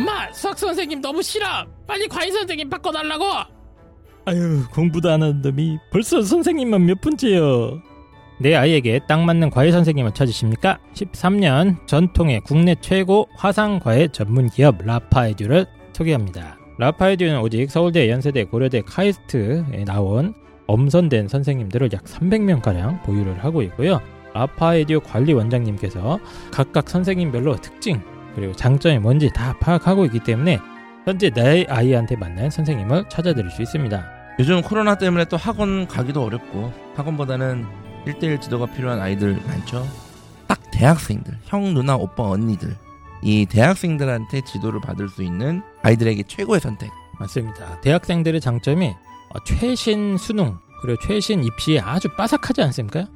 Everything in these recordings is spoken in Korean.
엄마 수학 선생님 너무 싫어 빨리 과외 선생님 바꿔달라고 아유 공부도 안 하는 놈이 벌써 선생님만 몇 분째요 내 아이에게 딱 맞는 과외 선생님을 찾으십니까? 13년 전통의 국내 최고 화상 과외 전문 기업 라파에듀를 소개합니다. 라파에듀는 오직 서울대, 연세대, 고려대, 카이스트에 나온 엄선된 선생님들을 약 300명가량 보유를 하고 있고요. 라파에듀 관리 원장님께서 각각 선생님별로 특징 그리고 장점이 뭔지 다 파악하고 있기 때문에 현재 내 아이한테 맞는 선생님을 찾아드릴 수 있습니다. 요즘 코로나 때문에 또 학원 가기도 어렵고 학원보다는 1대1 지도가 필요한 아이들 많죠. 딱 대학생들, 형, 누나, 오빠, 언니들. 이 대학생들한테 지도를 받을 수 있는 아이들에게 최고의 선택. 맞습니다. 대학생들의 장점이 어, 최신 수능 그리고 최신 입시에 아주 빠삭하지 않습니까?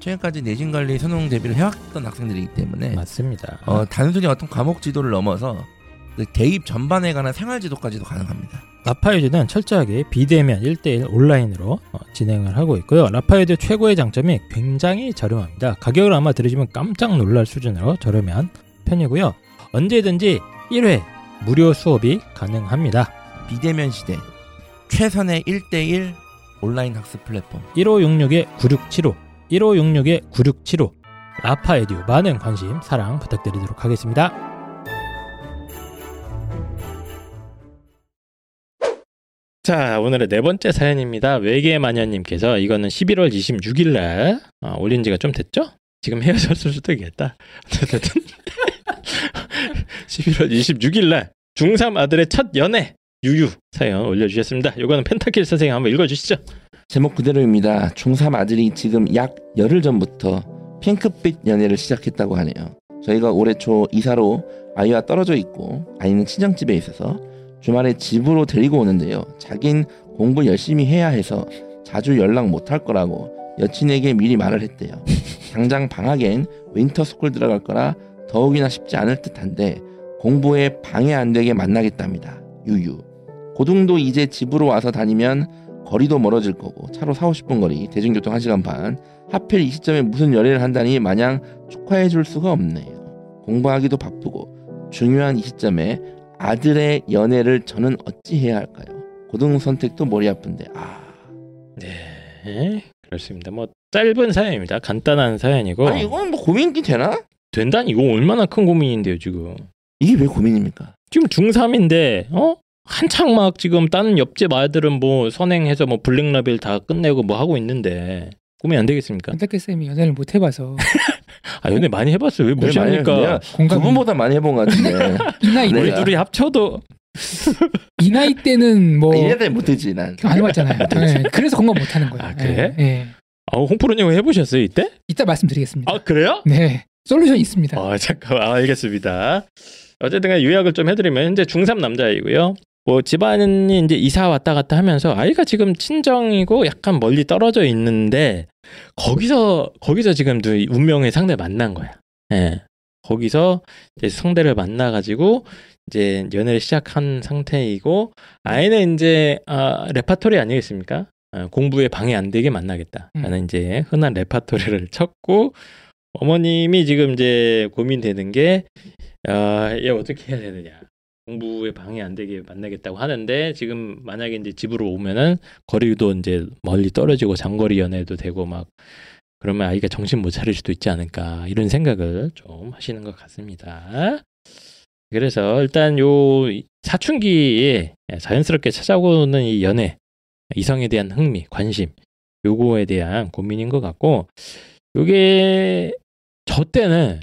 최근까지 내신 관리 수능 대비를 해왔던 학생들이기 때문에 맞습니다. 어, 단순히 어떤 과목 지도를 넘어서 그 대입 전반에 관한 생활 지도까지도 가능합니다. 라파에듀는 철저하게 비대면 1대1 온라인으로 어, 진행을 하고 있고요. 라파에듀 최고의 장점이 굉장히 저렴합니다. 가격을 아마 들으시면 깜짝 놀랄 수준으로 저렴한 편이고요. 언제든지 1회 무료 수업이 가능합니다. 비대면 시대 최선의 1대1 온라인 학습 플랫폼 1566-9675 1566-9675 라파에듀 많은 관심 사랑 부탁드리도록 하겠습니다. 자, 오늘의 네 번째 사연입니다. 외계 마녀님께서 이거는 11월 26일 날 어, 올린 지가 좀 됐죠? 지금 헤어졌을 수도 있겠다. 어쨌든 11월 26일 날 중3 아들의 첫 연애 유유 사연 올려주셨습니다. 이거는 펜타킬 선생님 한번 읽어주시죠. 제목 그대로입니다. 중3 아들이 지금 약 열흘 전부터 핑크빛 연애를 시작했다고 하네요. 저희가 올해 초 이사로 아이와 떨어져 있고 아이는 친정집에 있어서 주말에 집으로 데리고 오는데요. 자긴 공부 열심히 해야 해서 자주 연락 못 할 거라고 여친에게 미리 말을 했대요. 당장 방학엔 winter school 들어갈 거라 더욱이나 쉽지 않을 듯한데 공부에 방해 안 되게 만나겠답니다. 유유. 고등도 이제 집으로 와서 다니면 거리도 멀어질 거고 차로 4, 50분 거리, 대중교통 1시간 반. 하필 이 시점에 무슨 연애를 한다니 마냥 축하해 줄 수가 없네요. 공부하기도 바쁘고 중요한 이 시점에 아들의 연애를 저는 어찌 해야 할까요? 고등 선택도 머리 아픈데 아 네, 그렇습니다. 뭐 짧은 사연입니다. 간단한 사연이고 아니 이건 뭐 고민이 되나? 된다니 이거 얼마나 큰 고민인데요 지금. 이게 왜 고민입니까? 지금 중3인데 어? 한창 막 지금 다른 옆집 아이들은 뭐 선행해서 뭐 블랙라벨 다 끝내고 뭐 하고 있는데 고민 안 되겠습니까? 안타깝게 쌤이 연애를 못 해봐서 아 연애 많이 해봤어요. 왜 무시합니까? 공감 그분보다 많이 해본 것 같은데 이 나이 네. 우리 때 둘이 합쳐도 이 나이 때는 뭐 이래다 못했지 난. 안 해봤잖아요. 네, 그래서 공감 못하는 거예요. 아, 그래? 네, 네. 아, 홍프로님 해보셨어요 이때? 이따 말씀드리겠습니다. 아 그래요? 네, 솔루션 있습니다. 아 잠깐 아, 알겠습니다. 어쨌든 요약을 좀 해드리면 현재 중3 남자이고요. 뭐 집안이 이제 이사 왔다 갔다 하면서 아이가 지금 친정이고 약간 멀리 떨어져 있는데 거기서 거기서 지금 도 운명의 상대 만난 거야. 예. 거기서 이제 상대를 만나 가지고 이제 연애를 시작한 상태이고 아이는 이제 아, 레파토리 아니겠습니까? 아, 공부에 방해 안 되게 만나겠다라는 이제 흔한 레파토리를 쳤고 어머님이 지금 이제 고민되는 게 아, 얘 어떻게 해야 되느냐. 공부에 방해 안 되게 만나겠다고 하는데 지금 만약에 이제 집으로 오면은 거리도 이제 멀리 떨어지고 장거리 연애도 되고 막 그러면 아이가 정신 못 차릴 수도 있지 않을까 이런 생각을 좀 하시는 것 같습니다. 그래서 일단 요 사춘기에 자연스럽게 찾아오는 이 연애, 이성에 대한 흥미, 관심, 요거에 대한 고민인 것 같고 요게 저 때는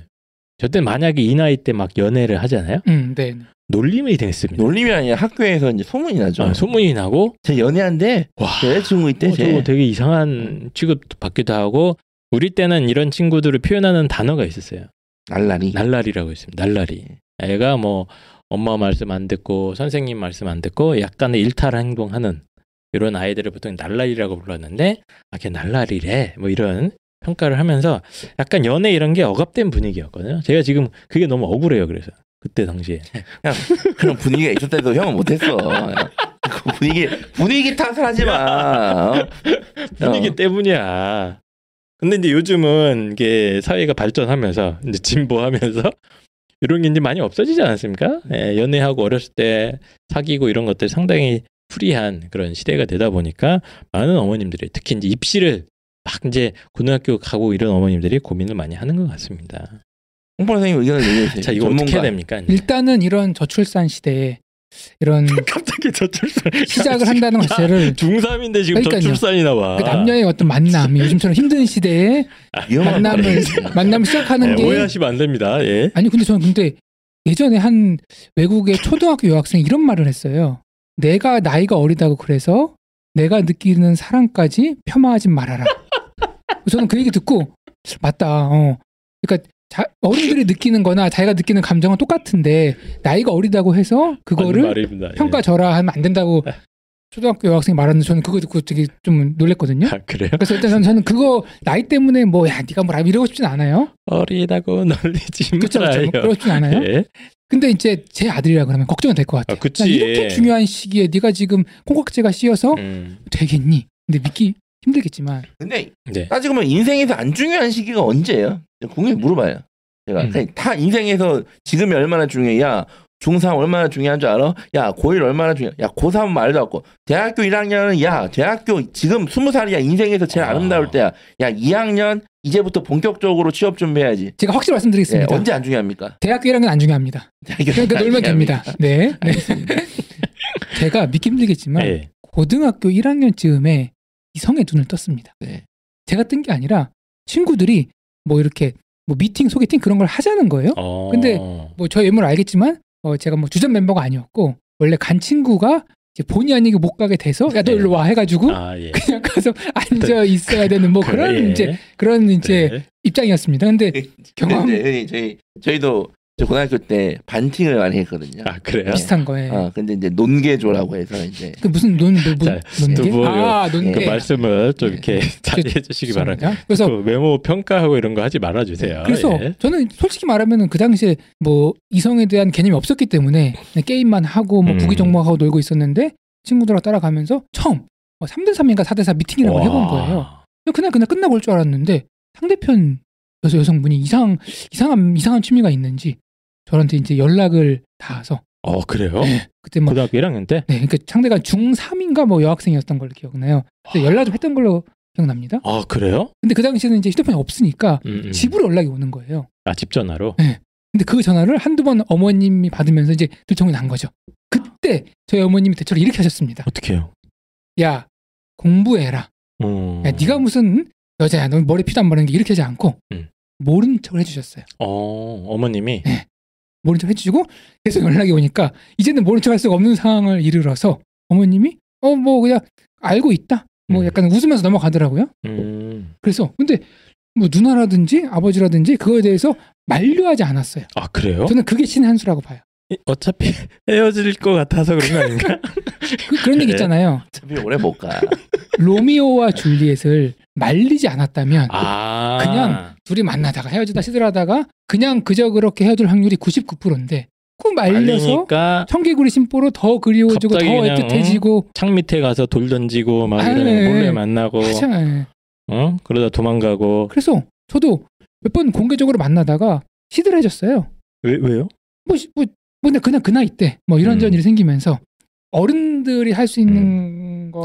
저 때 만약에 이 나이 때 막 연애를 하잖아요. 음, 네. 놀림이 됐습니다. 놀림이 아니라 학교에서 이제 소문이 나죠. 아, 소문이 나고 제 연애한데 와 여자친구 있대. 어, 쟤. 저거 되게 이상한 취급도 받기도 하고 우리 때는 이런 친구들을 표현하는 단어가 있었어요. 날라리. 날라리라고 있습니다. 날라리. 애가 뭐 엄마 말씀 안 듣고 선생님 말씀 안 듣고 약간의 일탈 행동하는 이런 아이들을 보통 날라리라고 불렀는데 아, 걔 날라리래. 뭐 이런 평가를 하면서 약간 연애 이런 게 억압된 분위기였거든요. 제가 지금 그게 너무 억울해요. 그래서 그때 당시에 그런 분위기가 있었대도 형은 못했어. 그 분위기 분위기 탓을 하지 마. 어? 분위기 어. 때문이야. 근데 이제 요즘은 이게 사회가 발전하면서 이제 진보하면서 이런 게 이제 많이 없어지지 않았습니까? 예, 연애하고 어렸을 때 사귀고 이런 것들 상당히 프리한 그런 시대가 되다 보니까 많은 어머님들이 특히 이제 입시를 막 이제 고등학교 가고 이런 어머님들이 고민을 많이 하는 것 같습니다. 홍보 선생님 의견을 얘기해주세요. 자, 이거 어떻게 해야 됩니까? 이제? 일단은 이런 저출산 시대에 이런 갑자기 저출산 시작을 한다는 것 자체를 중3인데 지금 그러니까요. 저출산이 나와. 그 남녀의 어떤 만남이 요즘처럼 힘든 시대에 위험한 만남을. 만남을 시작하는 예, 게 오해하시면 안 됩니다. 예. 아니 근데 저는 근데 예전에 한 외국의 초등학교 여학생이 이런 말을 했어요. 내가 나이가 어리다고 그래서 내가 느끼는 사랑까지 폄하하지 말아라. 저는 그 얘기 듣고 맞다. 어. 그러니까 자, 어른들이 느끼는 거나 자기가 느끼는 감정은 똑같은데 나이가 어리다고 해서 그거를 말입니다. 예. 평가절하 하면 안 된다고 초등학교 여학생이 말하는데 저는 그거 듣고 되게 좀 놀랬거든요. 아, 그래요? 그래서 일단 저는, 저는 그거 나이 때문에 뭐 야 네가 뭐라 이러고 싶진 않아요. 어리다고 놀리지 그렇죠, 말아요. 그렇죠. 그렇진 않아요. 예. 근데 이제 제 아들이라 그러면 걱정은 될것 아, 같아요. 그치. 야, 이렇게 중요한 시기에 네가 지금 콩깍지가 씌어서 음, 되겠니? 근데 믿기 힘들겠지만 근데 네. 따지고 보면 인생에서 안 중요한 시기가 언제예요? 국민이 물어봐요. 제가 음. 다 인생에서 지금이 얼마나 중요해? 야 중3 얼마나 중요한 줄 알아? 야 고1 얼마나 중요해? 야 고3 말도 없고 대학교 1학년은 야 대학교 지금 20살이야 인생에서 제일 아. 아름다울 때야. 야 2학년 이제부터 본격적으로 취업 준비해야지. 제가 확실히 예, 말씀드리겠습니다. 언제 안 중요합니까? 대학교 1학년 안 중요합니다. 그러니까 안 놀면. 됩니다. 네. 네. 제가 믿기 힘들겠지만 예. 고등학교 1학년쯤에 이성의 눈을 떴습니다. 네. 제가 뜬 게 아니라 친구들이 뭐 이렇게 뭐 미팅, 소개팅 그런 걸 하자는 거예요. 어. 근데 뭐저 외모를 알겠지만 어 제가 뭐 주전 멤버가 아니었고 원래 간 친구가 이제 본의 아니게 못 가게 돼서 야너 네. 일로 와 해가지고 아, 예. 그냥 가서 앉아 있어야 되는 뭐 그런 예. 이제 그런 이제 네. 입장이었습니다. 근데 경험 근데 저희 저희도 저 고등학교 때 반팅을 많이 했거든요. 아, 그래요? 비슷한 거에 어, 근데 이제 논개조라고 해서 이제 그 무슨 논, 논, 자, 논, 두 논, 분, 아, 논, 그 네. 말씀을 좀 네. 이렇게 자제해 주시기 바랍니다. 그래서 그 외모 평가하고 이런 거 하지 말아 주세요. 그래서 예. 저는 솔직히 말하면은 그 당시에 뭐 이성에 대한 개념이 없었기 때문에 게임만 하고 뭐 음. 부기정모하고 놀고 있었는데 친구들하고 따라가면서 처음 뭐 3대 3인가 4대 4 미팅이라고 와. 해본 거예요. 그냥 그냥 끝나고 올 줄 알았는데 상대편 여성분이 이상 이상한 이상한 취미가 있는지 저한테 이제 연락을 닿아서 어, 그래요? 네, 그때 뭐 고등학교 1학년 때? 네, 그러니까 상대가 중3인가 뭐 여학생이었던 걸로 기억나요. 그래서 연락 좀 했던 걸로 기억납니다. 아, 그래요? 근데 그 당시에는 이제 휴대폰이 없으니까 음, 음. 집으로 연락이 오는 거예요. 아, 집 전화로? 근데 그 전화를 한두 번 어머님이 받으면서 이제 들통이 난 거죠. 그때 저희 어머님이 대처를 이렇게 하셨습니다. 어떻게 해요? 야 공부해라. 음. 야 네가 무슨 여자야. 너 머리 피도 안 마르는 게 이렇게 하지 않고 음. 모른 척을 해주셨어요. 어, 어머님이 모른 척 해주시고 계속 연락이 오니까 이제는 모른 척 할 수가 없는 상황을 이르러서 어머님이 어 뭐 그냥 알고 있다. 뭐 음. 약간 웃으면서 넘어가더라고요. 음. 그래서 근데 뭐 누나라든지 아버지라든지 그거에 대해서 만류하지 않았어요. 아, 그래요? 저는 그게 신의 한 수라고 봐요. 이- 어차피 헤어질 것 같아서 그런 거 아닌가? 그, 그런 얘기? 있잖아요. 어차피 오래 못 가. 로미오와 줄리엣을 말리지 않았다면 아. 그냥 둘이 만나다가 헤어지다 시들하다가 그냥 그저 그렇게 헤어질 확률이 99%인데 그 말려서 말리니까 청개구리 심보로 더 그리워지고 더 갑자기 그냥, 애틋해지고 창 밑에 가서 돌 던지고 막 아, 이런 예. 몰래 만나고 맞아. 어? 그러다 도망가고 그래서 저도 몇 번 공개적으로 만나다가 시들해졌어요. 왜 왜요? 뭐, 시- 뭐, 뭐 근데 그냥 그 나이 때 뭐 이런저런 음. 일이 생기면서 어른들이 할 수 있는 거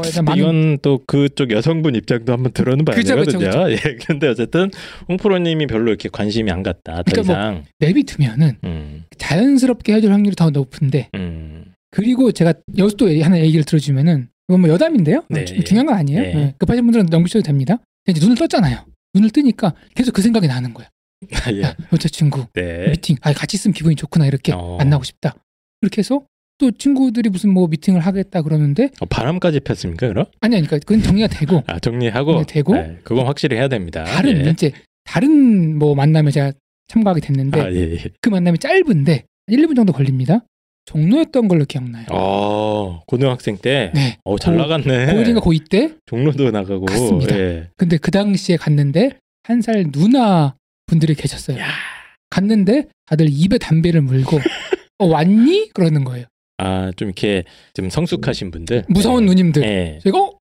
에 대한 많은 이건 또 그쪽 여성분 입장도 한번 들어는 봐야 그쵸, 그쵸, 되거든요. 예, 근데 어쨌든 홍프로님이 별로 이렇게 관심이 안 갔다. 더 그러니까 뭐 이상. 내비두면은 음, 자연스럽게 헤어질 확률이 더 높은데 음, 그리고 제가 여기서 또 하나 얘기를 들어주면은 이건 뭐 여담인데요. 네, 좀 중요한 건 아니에요. 네. 네, 급하신 분들은 넘기셔도 됩니다. 이제 눈을 떴잖아요. 눈을 뜨니까 계속 그 생각이 나는 거예요. 아, 예. 야, 여자친구 네. 미팅, 아 같이 있으면 기분이 좋구나 이렇게 어. 만나고 싶다. 이렇게 해서 또 친구들이 무슨 뭐 미팅을 하겠다 그러는데 어, 바람까지 폈습니까, 그럼? 아니 아니 그러니까 그건 정리가 되고 아, 정리하고. 네, 되고. 네, 그건 확실히 해야 됩니다. 다른 예. 이제 다른 뭐 만남에 제가 참가하게 됐는데 아, 예, 예. 그 만남이 짧은데 1, 2분 정도 걸립니다. 종로였던 걸로 기억나요. 어, 고등학생 때. 네. 어, 잘 고- 나갔네. 고1인가 고2 때 종로도 나가고. 갔습니다. 예. 근데 그 당시에 갔는데 한 살 누나 분들이 계셨어요. 야. 갔는데 다들 입에 담배를 물고 어, 왔니? 그러는 거예요. 아, 좀 이렇게 좀 성숙하신 분들. 무서운 예. 누님들. 예. 제가 어?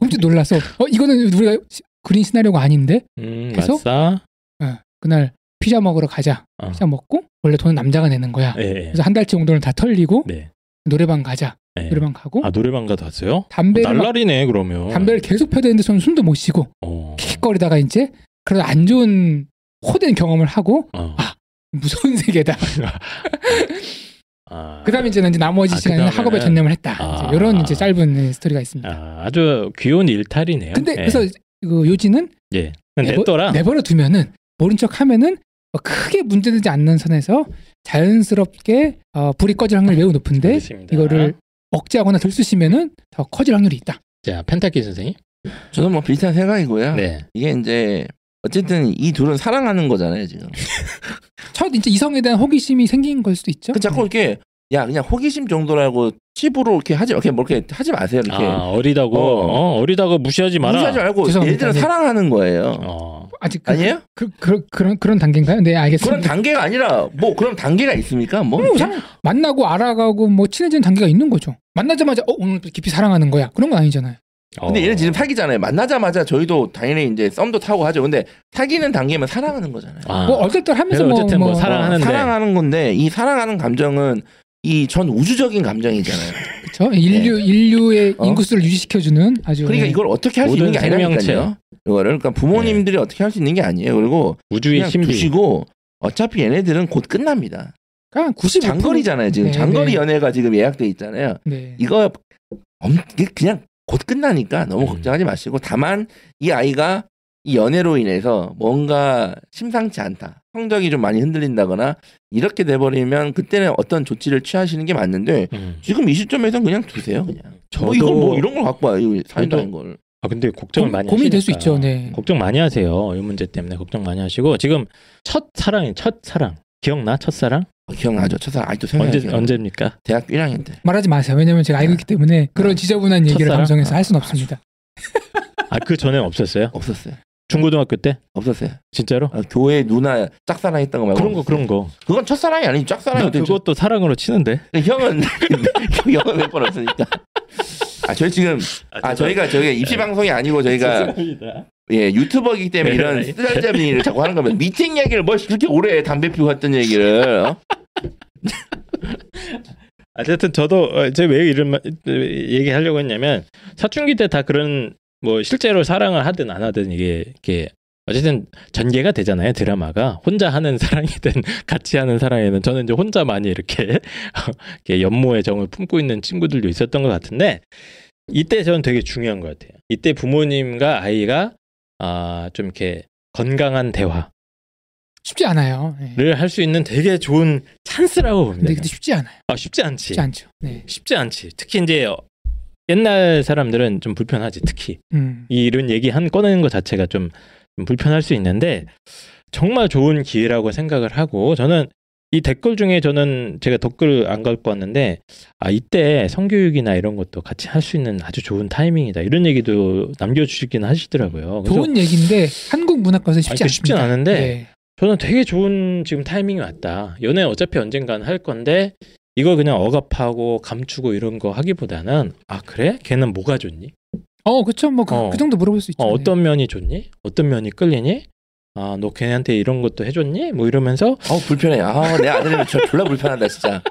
깜짝 놀라서 어 이거는 우리가 시- 그린 시나리오가 아닌데 음, 그래서? 맞싸. 어, 그날 피자 먹으러 가자. 어. 피자 먹고 원래 돈은 남자가 내는 거야. 예, 예. 그래서 한 달치 정도는 다 털리고 네. 노래방 가자. 네. 노래방 가고 아 노래방 가도 왔어요? 담배를 막- 날라리네 그러면. 담배를 계속 펴야 되는데 저는 숨도 못 쉬고 어. 킥킥거리다가 이제 그러다 안 좋은 호된 경험을 하고 어. 아, 무서운 세계다. 아. 그다음에 이제 이제 나머지 아, 시간에는 그다음에는- 학업에 전념을 했다. 아. 이제 이런 이제 짧은 스토리가 있습니다. 아, 아주 귀여운 일탈이네요. 근데 예. 그래서 그 요지는 예. 내버. 내버려 두면은 모른 척 하면은 뭐 크게 문제되지 않는 선에서 자연스럽게 어, 불이 꺼질 확률이 매우 높은데 알겠습니다. 이거를 억제하거나 들쑤시면은 더 커질 확률이 있다. 자 펜타키 선생님. 저는 뭐 비슷한 생각이고요. 네. 이게 이제 어쨌든 이 둘은 사랑하는 거잖아요 지금. 첫 이제 이성에 대한 호기심이 생긴 걸 수도 있죠. 그 자꾸 이렇게 야 그냥 호기심 정도라고 칩으로 이렇게 하지 이렇게 뭐 이렇게 하지 마세요 이렇게. 아 어리다고 어. 어. 어, 리다고 무시하지 마라. 무시하지 말고 죄송합니다. 얘들은 네. 사랑하는 거예요. 어. 아직 그, 아니에요? 그, 그, 그 런 그런 단계인가요? 네, 그런 알겠습니다. 단계가 아니라 뭐 그런 단계가 있습니까? 뭐 음, 사랑- 만나고 알아가고 뭐 친해지는 단계가 있는 거죠. 만나자마자 어 오늘 깊이 사랑하는 거야. 그런 건 아니잖아요. 근데 어. 얘는 지금 사귀잖아요. 만나자마자 저희도 당연히 이제 썸도 타고 하죠. 근데 사귀는 단계면 사랑하는 거잖아요. 아. 뭐 얼떨떨 하면서 뭐, 어쨌든 뭐 뭐 사랑- 사랑하는데. 사랑하는 건데 이 사랑하는 감정은 이 전 우주적인 감정이잖아요. 그렇죠. 인류 인류의 어? 인구수를 유지시켜주는 아주 그러니까 네. 이걸 어떻게 할 수 있는 게. 아니라니까요. 이거를 그러니까 부모님들이 어떻게 할 수 있는 게 아니에요. 그리고 우주의 그냥 신비. 두시고 어차피 얘네들은 곧 끝납니다. 그러니까 95% 장거리잖아요. 지금 네, 장거리 네. 연애가 지금 예약돼 있잖아요. 네. 이거 엄, 그냥 곧 끝나니까 너무 음. 걱정하지 마시고 다만 이 아이가 이 연애로 인해서 뭔가 심상치 않다. 성적이 좀 많이 흔들린다거나 이렇게 돼버리면 그때는 어떤 조치를 취하시는 게 맞는데 음. 지금 이 시점에서는 그냥 두세요. 그냥. 저도 뭐 이걸 뭐 이런 걸 갖고 와요. 사인다는 저도- 걸. 아 근데 걱정을 고, 많이 고민이 될 수. 있죠. 네. 걱정 많이 하세요. 이 문제 때문에 걱정 많이 하시고 지금 첫 사랑이 첫 사랑 기억나 첫 사랑 어, 기억나죠? 첫사랑 아직도 생각이 언제 나요. 언제입니까? 대학교 1학년 때. 말하지 마세요. 왜냐면 제가 알고 있기 때문에 그런 지저분한 얘기를 첫사랑? 방송에서 할 수는 없습니다. 아 그 전에 없었어요? 없었어요. 중고등학교 때 없었어요. 진짜로? 아, 교회 누나 짝사랑 했던 거 말고. 그런 거 그런 거. 그건 첫사랑이 아니지. 짝사랑이 나 어떻게 그것도 사랑으로 치는데. 형은 형은 몇 번 없으니까. 아 저희 지금 아 저희가 저희가 입시 방송이 아니고 저희가 죄송합니다. 예 유튜버이기 때문에 이런 네. 쓰잘데없는 일을 자꾸 하는 거면 미팅 얘기를 뭘 그렇게 오래 해, 담배 피고 했던 얘기를 어? 어쨌든 저도 어, 제가 왜 이런 말- 얘기하려고 했냐면 사춘기 때 다 그런 뭐 실제로 사랑을 하든 안 하든 이게 이게 어쨌든 전개가 되잖아요 드라마가 혼자 하는 사랑이든 같이 하는 사랑이든 저는 이제 혼자 많이 이렇게, 이렇게 연모의 정을 품고 있는 친구들도 있었던 것 같은데 이때 저는 되게 중요한 것 같아요 이때 부모님과 아이가 아 좀 이렇게 건강한 대화를 쉽지 않아요. 네. 할수 있는 되게 좋은 찬스라고 봅니다 근데, 근데 쉽지 않아요. 아 쉽지 않지 쉽지 않죠. 네. 쉽지 않지. 특히 이제 어, 옛날 사람들은 좀 불편하지. 특히 음. 이 이런 얘기 한 꺼내는 것 자체가 좀, 좀 불편할 수 있는데 정말 좋은 기회라고 생각을 하고 저는 이 댓글 중에 저는 제가 댓글 안 갖고 왔는데 아 이때 성교육이나 이런 것도 같이 할 수 있는 아주 좋은 타이밍이다 이런 얘기도 남겨주시긴 하시더라고요. 좋은 얘기인데 한국 문화권에서 쉽지 그 않습니다. 쉽진 않은데 네. 저는 되게 좋은 지금 타이밍이 왔다. 연애 어차피 언젠간 할 건데 이걸 그냥 억압하고 감추고 이런 거 하기보다는 아 그래? 걔는 뭐가 좋니? 어, 그렇죠. 뭐그 어. 정도 물어볼 수 있죠. 어, 네. 어떤 면이 좋니? 어떤 면이 끌리니? 아 너 걔한테 이런 것도 해줬니? 뭐 이러면서 어 불편해. 아 내 아들이 저 졸라 불편하다 진짜.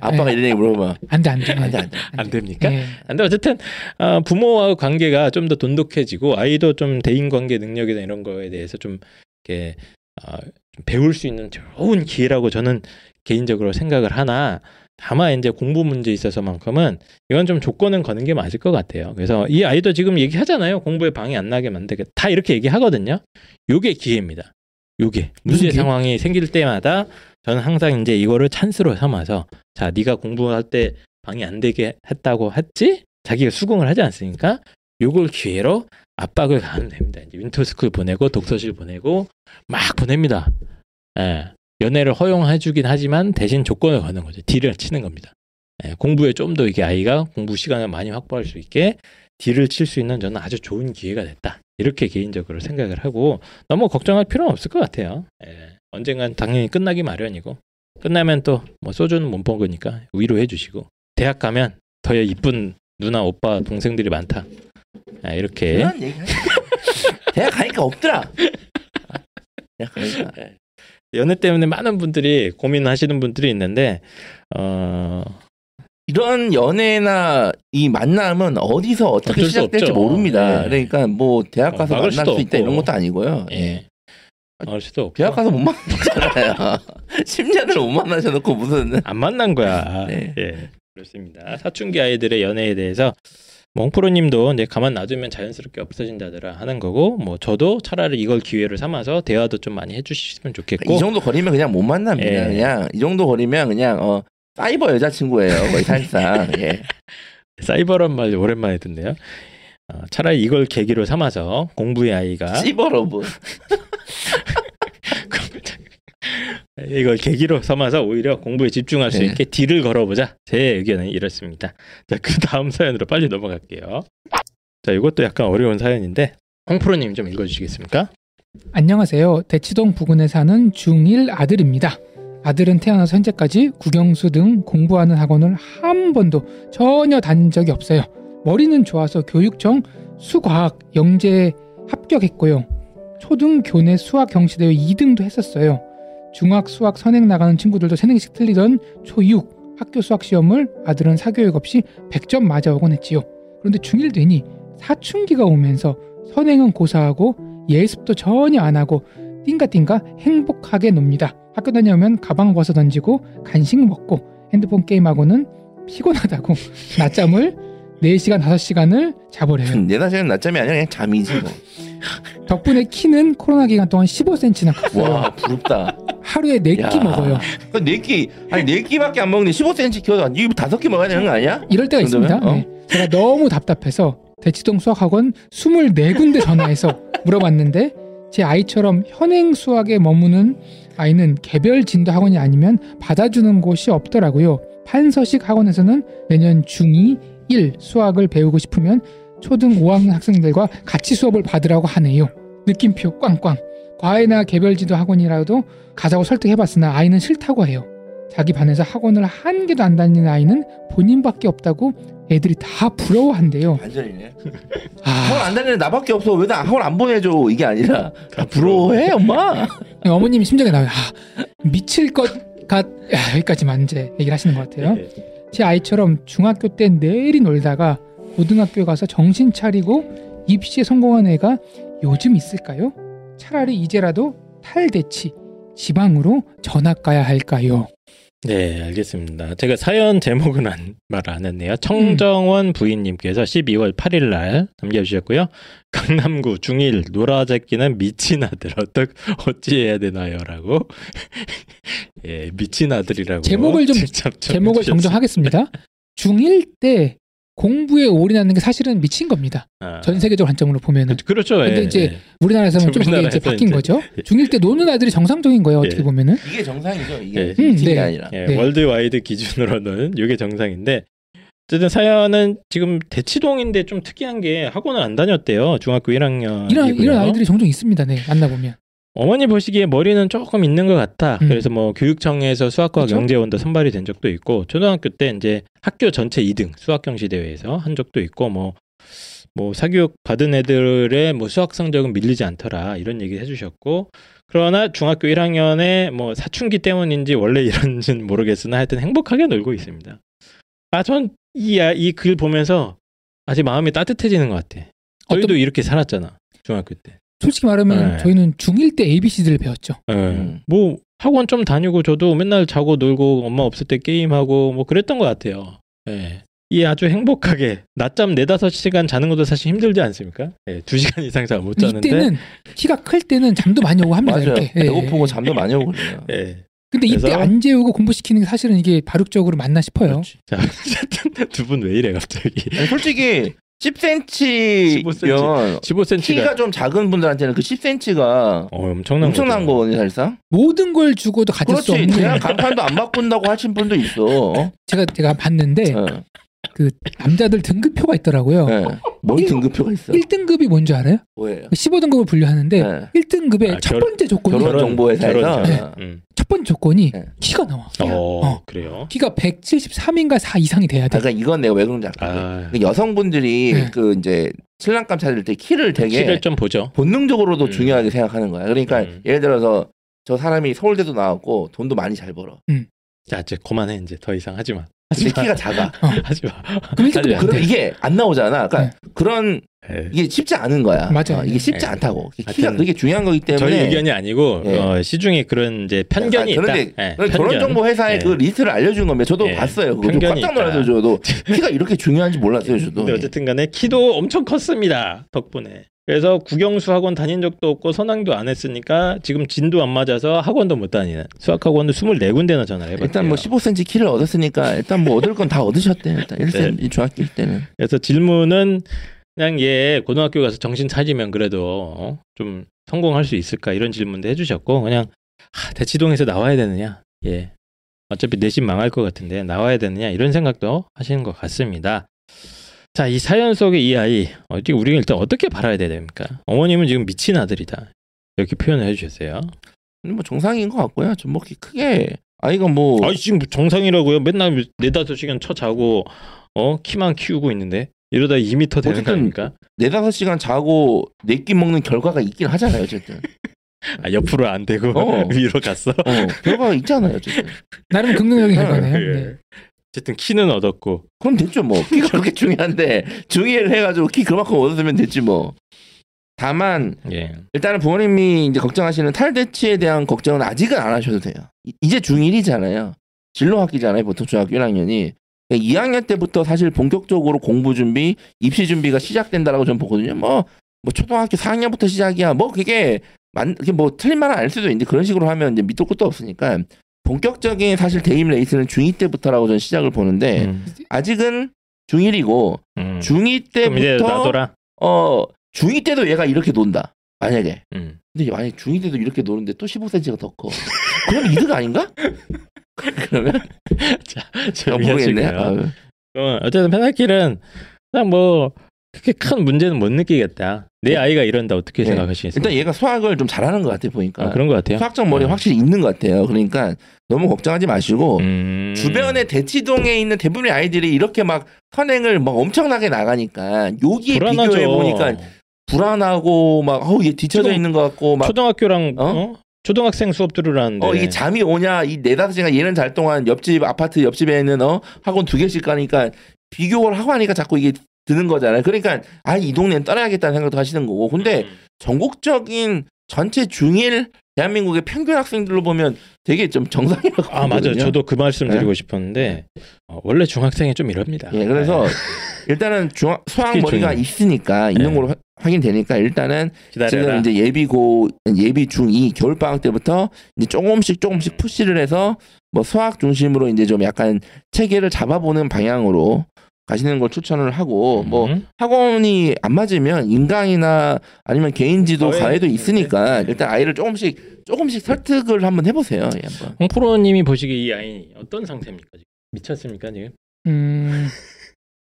아빠가 네. 이런 얘기 물어보면 안돼 안돼 안돼 안돼. 안 됩니까? 네. 근데 어쨌든 아, 부모와 관계가 좀 더 돈독해지고 아이도 좀 대인 관계 능력이나 이런 거에 대해서 좀 이렇게 아, 좀 배울 수 있는 좋은 기회라고 저는 개인적으로 생각을 하나 다만 이제 공부 문제 있어서만큼은 이건 좀 조건은 거는 게 맞을 것 같아요. 그래서 이 아이도 지금 얘기하잖아요. 공부에 방해 안 나게 만들게 다 이렇게 얘기하거든요. 요게 기회입니다. 요게 문제 기회? 상황이 생길 때마다 저는 항상 이제 이거를 찬스로 삼아서 자 네가 공부할 때 방해 안 되게 했다고 했지? 자기가 수긍을 하지 않습니까? 요걸 기회로 압박을 가하면 됩니다. 이제 winter school 보내고 독서실 보내고 막 보냅니다. 예. 연애를 허용해주긴 하지만 대신 조건을 거는 거죠. deal을 치는 겁니다. 예, 공부에 좀 더 이게 아이가 공부 시간을 많이 확보할 수 있게 deal을 칠 수 있는 저는 아주 좋은 기회가 됐다. 이렇게 개인적으로 생각을 하고 너무 걱정할 필요는 없을 것 같아요. 예, 언젠간 당연히 끝나기 마련이고 끝나면 또 뭐 소주는 못 먹으니까 위로해 주시고 대학 가면 더 이쁜 누나 오빠 동생들이 많다. 아, 이렇게. 대학 가니까 없더라. 대학 가니까. 연애 때문에 많은 분들이 고민하시는 분들이 있는데 어 이런 연애나 이 만남은 어디서 어떻게 시작될지 없죠. 모릅니다. 네. 그러니까 뭐 대학 어, 가서 막을 만날 수 있다 없고. 이런 것도 아니고요. 예. 알 수도 없고 대학 가서 못 만나잖아요. 10년을 못 만나셔놓고 무슨 안 만난 거야. 네. 예. 그렇습니다. 사춘기 아이들의 연애에 대해서 뭐 홍프로님도 이제 가만 놔두면 자연스럽게 없어진다더라 하는 거고 뭐 저도 차라리 이걸 기회를 삼아서 대화도 좀 많이 해주시면 좋겠고 이 정도 거리면 그냥 못 만납니다. 예. 그냥 이 정도 거리면 그냥 어 사이버 여자친구예요. 거의 사실상. 예. 사이버란 말 오랜만에 듣네요. 어, 차라리 이걸 계기로 삼아서 공부의 아이가 시버러브. 이걸 계기로 삼아서 오히려 공부에 집중할 수 네. 있게 딜을 걸어보자. 제 의견은 이렇습니다. 자, 그 다음 사연으로 빨리 넘어갈게요. 자, 이것도 약간 어려운 사연인데 홍프로님 좀 읽어주시겠습니까? 안녕하세요. 대치동 부근에 사는 중1 아들입니다. 아들은 태어나서 현재까지 국영수 등 공부하는 학원을 한 번도 전혀 다닌 적이 없어요. 머리는 좋아서 교육청 수과학 영재 합격했고요. 초등 교내 수학 경시대회 2등도 했었어요. 중학 수학 선행 나가는 친구들도 세능씩 틀리던 초6 학교 수학 시험을 아들은 사교육 없이 100점 맞아오곤 했지요. 그런데 중1 되니 사춘기가 오면서 선행은 고사하고 예습도 전혀 안 하고 띵가띵가 행복하게 놉니다. 학교 다녀오면 가방 벗어 던지고 간식 먹고 핸드폰 게임하고는 피곤하다고 낮잠을 4시간 5시간을 자버려요. 내 나시는 낮잠이 아니라 그냥 잠이지 뭐. 덕분에 키는 코로나 기간 동안 15cm나 컸어요. 와 부럽다. 하루에 4끼 야. 먹어요. 네 끼, 아니 네 끼밖에 안 먹는데 15cm 키워서 이거 다섯 끼 먹어야 되는 거 아니야? 이럴 때가 있습니다. 정도면? 네. 제가 너무 답답해서 대치동 수학학원 24군데 전화해서 물어봤는데 제 아이처럼 현행 수학에 머무는 아이는 개별 진도 학원이 아니면 받아주는 곳이 없더라고요. 판서식 학원에서는 내년 중2 1 수학을 배우고 싶으면 초등 5학년 학생들과 같이 수업을 받으라고 하네요. 느낌표 꽝꽝. 과외나 개별 지도 학원이라도 가자고 설득해봤으나 아이는 싫다고 해요. 자기 반에서 학원을 한 개도 안 다니는 아이는 본인밖에 없다고 애들이 다 부러워한대요. 반전이네. 아, 학원 안 다니는 나밖에 없어. 왜 나 학원 안 보내줘? 이게 아니라 다 부러워해 엄마. 어머님이 심정에 나와요. 아, 미칠 것 같. 야, 여기까지만 이제 얘기를 하시는 것 같아요. 네. 제 아이처럼 중학교 때 내리 놀다가 고등학교 가서 정신 차리고 입시에 성공한 애가 요즘 있을까요? 차라리 이제라도 탈대치 지방으로 전학 가야 할까요? 네, 알겠습니다. 제가 사연 제목은 안, 말 안 했네요. 청정원 부인님께서 12월 8일 날 남겨주셨고요. 강남구 중1 놀아제끼는 미친 아들 어떡 어찌해야 되나요? 라고 예, 미친 아들이라고 제목을 좀- 제목을. 정정하겠습니다. 중1 때 공부에 올인하는 게 사실은 미친 겁니다. 아, 전 세계적으로 관점으로 보면은 그- 그렇죠. 근데 예, 이제 예. 우리나라에서는 좀 그게 이제 바뀐 이제- 거죠. 예. 중1 때 노는 아들이 정상적인 거예요. 어떻게 예. 보면은 이게 정상이죠. 이게 예. 미친 게 음, 네. 아니라. 예, 네. worldwide 기준으로는 이게 정상인데 어쨌든 사연은 지금 대치동인데 좀 특이한 게 학원을 안 다녔대요. 중학교 1학년. 이런 이런 아이들이 종종 있습니다. 네, 만나 보면. 어머니 보시기에 머리는 조금 있는 것 같아. 음. 그래서 뭐 교육청에서 수학과 그쵸? 경제원도 선발이 된 적도 있고 초등학교 때 이제 학교 전체 2등 수학 경시 대회에서 한 적도 있고 뭐. 뭐 사교육 받은 애들의 뭐 수학 성적은 밀리지 않더라 이런 얘기 해주셨고 그러나 중학교 1학년에 뭐 사춘기 때문인지 원래 이런지는 모르겠으나 하여튼 행복하게 놀고 있습니다. 아 전 이 이 글 보면서 아직 마음이 따뜻해지는 것 같아. 저희도 어떤- 이렇게 살았잖아 중학교 때. 솔직히 말하면 네. 저희는 중1 때 ABC들을 배웠죠. 예. 음. 뭐 학원 좀 다니고 저도 맨날 자고 놀고 엄마 없을 때 게임하고 뭐 그랬던 것 같아요. 예. 이 아주 행복하게 낮잠 네다섯 시간 자는 것도 사실 힘들지 않습니까? 예, 두 시간 이상 잘 못 자는데. 이때는 키가 클 때는 잠도 많이 오고 합니다. 맞아요. 이렇게. 예, 배고프고 예. 잠도 많이 오고 그래요. 예. 근데 이때 그래서- 안 재우고 공부시키는 게 사실은 이게 발육적으로 맞나 싶어요. 그렇지. 자, 어쨌든 두 분 왜 이래 갑자기? 아니, 솔직히 10cm면 15cm가 키가 좀 작은 분들한테는 그 10cm가 어, 엄청난 엄청난. 거거든요, 사실상. 모든 걸 주고도 가질 수 그렇지. 없는 그냥 간판도 안 바꾼다고 하신 분도 있어. 제가 제가 봤는데 어. 그 남자들 등급표가 있더라고요. 네. 뭔 등급표가 있어? 1등급이 뭔지 알아요? 뭐예요? 15등급을 분류하는데 네. 1등급의 아, 첫 결- 번째 조건이 결혼 정보 회사에서 결혼, 네. 음. 첫 번째 조건이 네. 키가 나와. 어, 어. 그래요. 키가 173인가 4 이상이 돼야 돼. 그러니까 이건 내가 왜 그런지 알아. 아, 그 여성분들이 네. 그 이제 신랑감 찾을 때 키를 되게 키를 좀 보죠. 본능적으로도 음. 중요하게 생각하는 거야. 그러니까 음. 예를 들어서 저 사람이 서울대도 나왔고 돈도 많이 잘 벌어. 자 이제 그만해 이제 더 이상 하지 마. 근데. 키가 작아. 하지 마. 그럼 이게 하지 마. 또 그럼 이게 안 나오잖아. 그러니까 네. 그런 예. 이게 쉽지 않은 거야. 맞아요. 어, 이게 쉽지 네. 않다고. 키가 그게 중요한 거기 때문에. 저희 의견이 아니고 예. 어, 시중에 그런 이제 편견이 아, 그런데 있다. 예, 그런 결혼 정보 회사의 예. 그 리스트를 알려준 건데 저도 예. 봤어요. 그거 좀 편견이 깜짝. 놀라서 저도 키가 이렇게 중요한지 몰랐어요. 저도. 근데 어쨌든 간에 키도 엄청 컸습니다. 덕분에. 그래서 국영수 학원 다닌 적도 없고 선행도 안 했으니까 지금 진도 안 맞아서 학원도 못 다니는 수학 학원도 24군데나 전화를 해봤대요. 일단 뭐 15cm 키를 얻었으니까 일단 뭐 얻을 건 다 얻으셨대. 일단 네. 1cm 중학교 때는. 그래서 질문은 그냥 얘 고등학교 가서 정신 차리면 그래도 어? 좀 성공할 수 있을까 이런 질문도 해주셨고 그냥 하, 대치동에서 나와야 되느냐 예 어차피 내신 망할 것 같은데 나와야 되느냐 이런 생각도 하시는 것 같습니다. 자 이 사연 속의 이 아이 어떻게 우리가 일단 어떻게 바라야 됩니까? 어머님은 지금 미친 아들이다 이렇게 표현을 해주셨어요. 뭐 정상인 것 같고요. 좀뭐 크게 아이가 뭐 아 지금 정상이라고요? 맨날 네다섯 시간 쳐 자고 어 키만 키우고 있는데 이러다 2미터 되는 거 어쨌든 아닙니까? 네다섯 시간 자고 네 끼 먹는 결과가 있긴 하잖아요. 어쨌든. 아 옆으로 안 되고 어. 위로 갔어. 어, 결과가 있잖아요. 어쨌든. 나름 긍정적인 네, 결과네요. 예. 네. 어쨌든 키는 얻었고 그럼 됐죠 뭐. 키가 그렇게 중요한데 중의를 해가지고 키 그만큼 얻었으면 됐지 뭐. 다만 예. 일단은 부모님이 이제 걱정하시는 탈대치에 대한 걱정은 아직은 안 하셔도 돼요. 이- 이제 중1이잖아요. 진로 학기잖아요. 보통 중학교 1학년이. 2학년 때부터 사실 본격적으로 공부 준비, 입시 준비가 시작된다라고 저는 보거든요. 뭐, 뭐 초등학교 4학년부터 시작이야. 뭐 그게 만, 그게 뭐 틀린 말은 아닐 수도 있는데 그런 식으로 하면 이제 밑도 끝도 없으니까 본격적인 사실 대입 레이스는 중2 때부터라고 저는 시작을 보는데 음. 아직은 중1이고 음. 중2 그럼 이제 때부터. 어 중2 때도 얘가 이렇게 논다. 만약에 음. 근데 만약에 중2 때도 이렇게 노는데 또 15cm가 더 커. 그럼 이득 아닌가? 그러면 자, 어, 모르겠네. 아유. 어, 어쨌든 페널티는 그냥 뭐 그렇게 큰 문제는 못 느끼겠다. 내 아이가 이런다 어떻게 네. 생각하시겠습니까? 일단 얘가 수학을 좀 잘하는 것 같아 보니까. 아, 그런 것 같아요. 수학적 머리 가 음. 확실히 있는 것 같아요. 그러니까 너무 걱정하지 마시고 음. 주변에 대치동에 있는 대부분의 아이들이 이렇게 막 선행을 막 엄청나게 나가니까 여기에 불안하죠. 비교해 보니까 불안하고 막 어우 얘 뒤쳐져 있는 것 같고 막 초등학교랑 어? 어? 초등학생 수업 들으라는데 어, 이게 잠이 오냐, 이 네다섯 시간 얘는 잘 동안 옆집 아파트 옆집에 있는 어, 학원 두 개씩 가니까 비교를 하고 하니까 자꾸 이게 드는 거잖아요. 그러니까 아, 이 동네는 떠나야겠다는 생각도 하시는 거고. 근데 전국적인 전체 중일 대한민국의 평균 학생들로 보면 되게 좀 정상이라고 아 맞아요. 저도 그 말씀 드리고 싶었는데 어, 원래 중학생이 좀 이럽니다. 예, 그래서 네. 일단은 중학, 수학 머리가. 있으니까 있는 네. 걸로 확- 확인되니까 일단은 기다려라. 지금 이제 예비고 예비 중2 겨울 방학 때부터 이제 조금씩 조금씩 푸시를 해서 뭐 수학 중심으로 이제 좀 약간 체계를 잡아보는 방향으로 가시는 걸 추천을 하고 뭐 음. 학원이 안 맞으면 인강이나 아니면 개인 지도 사회- 과외도 있으니까 네. 일단 아이를 조금씩 조금씩 설득을 한번 해보세요. 예, 한번. 홍 프로님이 보시기에 이 아이 어떤 상태입니까? 지금? 미쳤습니까 지금? 음,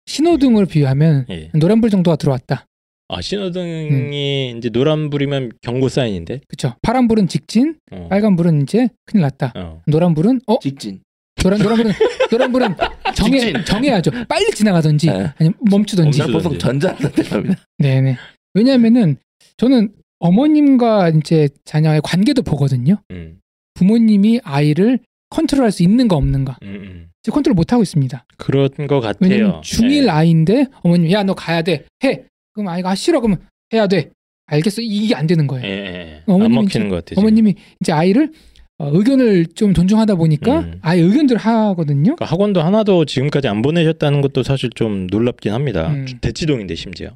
신호등을 비유하면 예. 노란불 정도가 들어왔다. 아 신호등이 이제 노란불이면 경고 사인인데. 그렇죠. 파란불은 직진, 어. 빨간불은 이제 큰일 났다. 어. 노란불은 어 직진. 노란 노란 불은 노란 불은 정해 직진. 정해야죠. 빨리 지나가든지 네. 아니면 멈추든지. 난 보통 전자한테 갑니다. 네네. 왜냐하면은 저는 어머님과 이제 자녀의 관계도 보거든요. 음. 부모님이 아이를 컨트롤할 수 있는가 없는가. 음, 음. 지금 컨트롤 못 하고 있습니다. 그런 것 같아요. 왜냐면 중1 예. 아이인데 어머님 야 너 가야 돼. 해. 그럼 아이가 아, 싫어 그러면 해야 돼. 알겠어. 이게 안 되는 거예요. 예, 예. 어머님이 안 이제- 먹히는 것 같아요. 어머님이 이제 아이를 어, 의견을 좀 존중하다 보니까 음. 아이 의견대로 하거든요. 그러니까 학원도 하나도 지금까지 안 보내셨다는 것도 사실 좀 놀랍긴 합니다. 음. 대치동인데 심지어.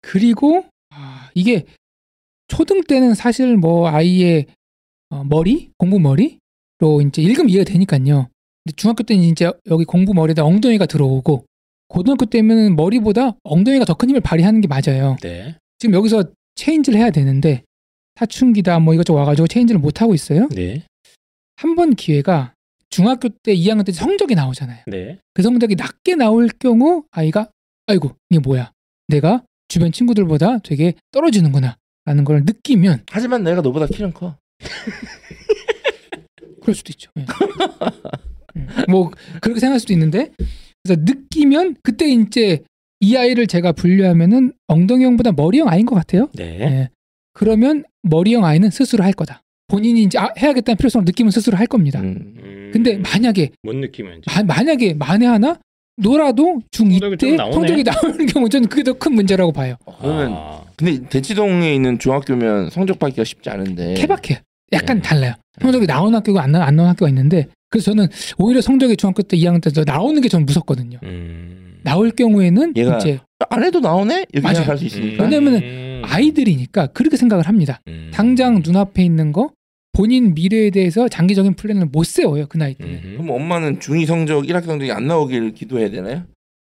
그리고 아, 이게 초등 때는 사실 뭐 아이의 어, 머리 공부 머리로 이제 읽으면 이해가 되니까요. 근데 중학교 때는 이제 여기 공부 머리에다 엉덩이가 들어오고 고등학교 때면 머리보다 엉덩이가 더 큰 힘을 발휘하는 게 맞아요. 네. 지금 여기서 체인지를 해야 되는데 사춘기다 뭐 이것저것 와가지고 체인지를 못 하고 있어요. 네. 한 번 기회가 중학교 때 2학년 때 성적이 나오잖아요. 네. 그 성적이 낮게 나올 경우 아이가 아이고 이게 뭐야 내가 주변 친구들보다 되게 떨어지는구나 라는 걸 느끼면 하지만 내가 너보다 키는 커. 그럴 수도 있죠 예. 음, 뭐 그렇게 생각할 수도 있는데 그래서 느끼면 그때 이제 이 아이를 제가 분류하면은 엉덩이형보다 머리형 아이인 것 같아요 네. 예. 그러면 머리형 아이는 스스로 할 거다 본인이 이제 아, 해야겠다는 필요성을 느끼면 스스로 할 겁니다. 음. 음, 근데 만약에 뭔 느낌인지. 마, 만약에 만에 하나 놀아도 중2 성적이 좀 때. 성적이 나오는 경우 저는 그게 더 큰 문제라고 봐요. 어, 그러면 아, 근데 대치동에 있는 중학교면 성적 받기가 쉽지 않은데. 케바케 약간 네. 달라요. 성적이 나오는 학교가 안, 나, 안 나오는 학교가 있는데 그래서 저는 오히려 성적이 중학교 때 2학년 때 나오는 게 저는 무섭거든요. 음. 나올 경우에는 얘가 이제 안 해도 나오네 이렇게 맞아요. 생각할 수 있으니까. 음. 왜냐면은 음. 아이들이니까 그렇게 생각을 합니다. 음. 당장 눈앞에 있는 거 본인 미래에 대해서 장기적인 플랜을 못 세워요 그 나이 때는. 음. 그럼 엄마는 중2 성적 1학기 성적이 안 나오길 기도해야 되나요?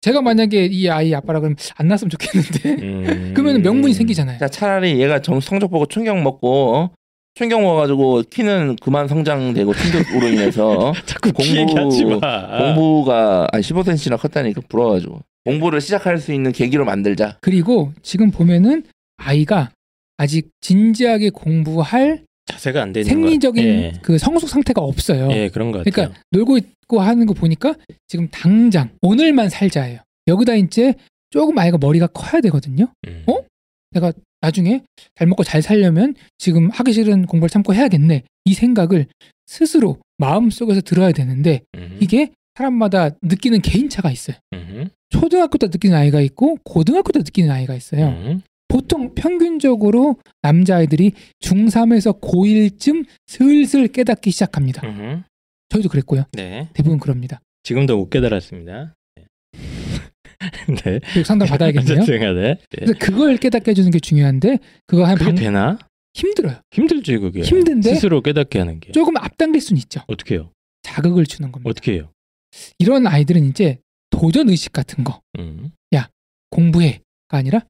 제가 만약에 이 아이 아빠라 그러면 안 났으면 좋겠는데 음. 그러면 명분이 생기잖아요. 자 차라리 얘가 정, 성적 보고 충격 먹고 어? 충격 먹어가지고 키는 그만 성장되고 충격으로 인해서 자꾸 공부- 키 얘기하지 마. 공부가 한 15cm나 컸다니까 부러워가지고 공부를 시작할 수 있는 계기로 만들자. 그리고 지금 보면은 아이가 아직 진지하게 공부할 자세가 안 되는 생리적인 거. 예. 그 성숙 상태가 없어요. 예, 그런 것 같아요. 그러니까 놀고 있고 하는 거 보니까 지금 당장 오늘만 살자예요. 여기다 이제 조금 아이가 머리가 커야 되거든요. 음. 어? 내가 나중에 잘 먹고 잘 살려면 지금 하기 싫은 공부를 참고 해야겠네. 이 생각을 스스로 마음속에서 들어야 되는데 음. 이게 사람마다 느끼는 개인차가 있어요. 음. 초등학교 때 느끼는 아이가 있고 고등학교 때 느끼는 아이가 있어요. 음. 보통 평균적으로 남자아이들이 중3에서 고1쯤 슬슬 깨닫기 시작합니다. 음. 저희도 그랬고요. 네. 대부분 그럽니다. 지금도 못 깨달았습니다. 네. 네. 상담 받아야겠네요. 네. 그래서 그걸 깨닫게 해주는 게 중요한데 그거 한 그게 방 되나? 힘들어요. 힘들지 그게. 힘든데? 스스로 깨닫게 하는 게. 조금 앞당길 수는 있죠. 어떻게 해요? 자극을 주는 겁니다. 어떻게 해요? 이런 아이들은 이제 도전 의식 같은 거 음. 공부해가 아니라 야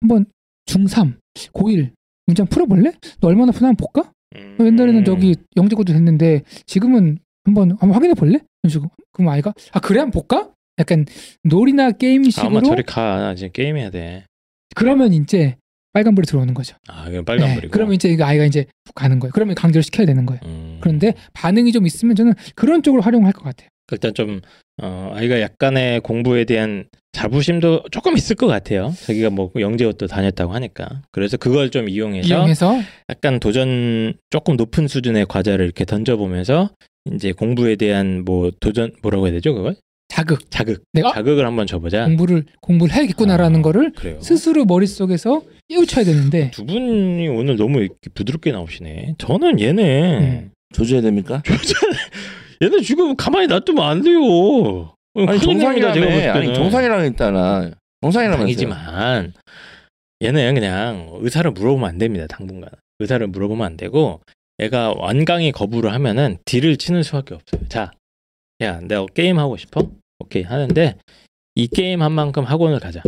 한번 중3 고1 문장 풀어볼래? 너 얼마나 푸나 한번 볼까? 음. 너 옛날에는 저기 영재고도 됐는데 지금은 한번 한번 확인해 볼래? 이런 식으로 그럼 아이가 아 그래 한번 볼까? 약간 놀이나 게임식으로 아마 저리 가. 나 지금 게임해야 돼. 그러면 이제 빨간불이 들어오는 거죠. 아, 그럼 빨간불이고. 네, 그러면 이제 그 아이가 이제 훅 가는 거예요. 그러면 강제로 시켜야 되는 거예요. 음. 그런데 반응이 좀 있으면 저는 그런 쪽으로 활용할 것 같아요. 일단 좀 어, 아이가 약간의 공부에 대한 자부심도 조금 있을 것 같아요. 자기가 뭐 영재옷도 다녔다고 하니까. 그래서 그걸 좀 이용해서 이용해서 약간 도전 조금 높은 수준의 과제를 이렇게 던져보면서 이제 공부에 대한 뭐 도전 뭐라고 해야 되죠 그걸 자극, 자극 내가 자극을 한번 줘보자. 공부를 공부를 해야겠구나라는 아, 거를 그래요. 스스로 머릿속에서 깨우쳐야 되는데 두 분이 오늘 너무 이렇게 부드럽게 나오시네. 저는 얘네 음. 조져야 됩니까? 얘네 지금 가만히 놔두면 안 돼요. 아니 정상이라며. 제가 볼 아니 했잖아. 정상이라면서. 당이지만 얘는 그냥 의사를 물어보면 안 됩니다. 당분간 의사를 물어보면 안 되고 애가 완강히 거부를 하면은 딜을 치는 수밖에 없어요. 자, 야, 내가 게임 하고 싶어? 오케이 하는데 이 게임 한 만큼 학원을 가자.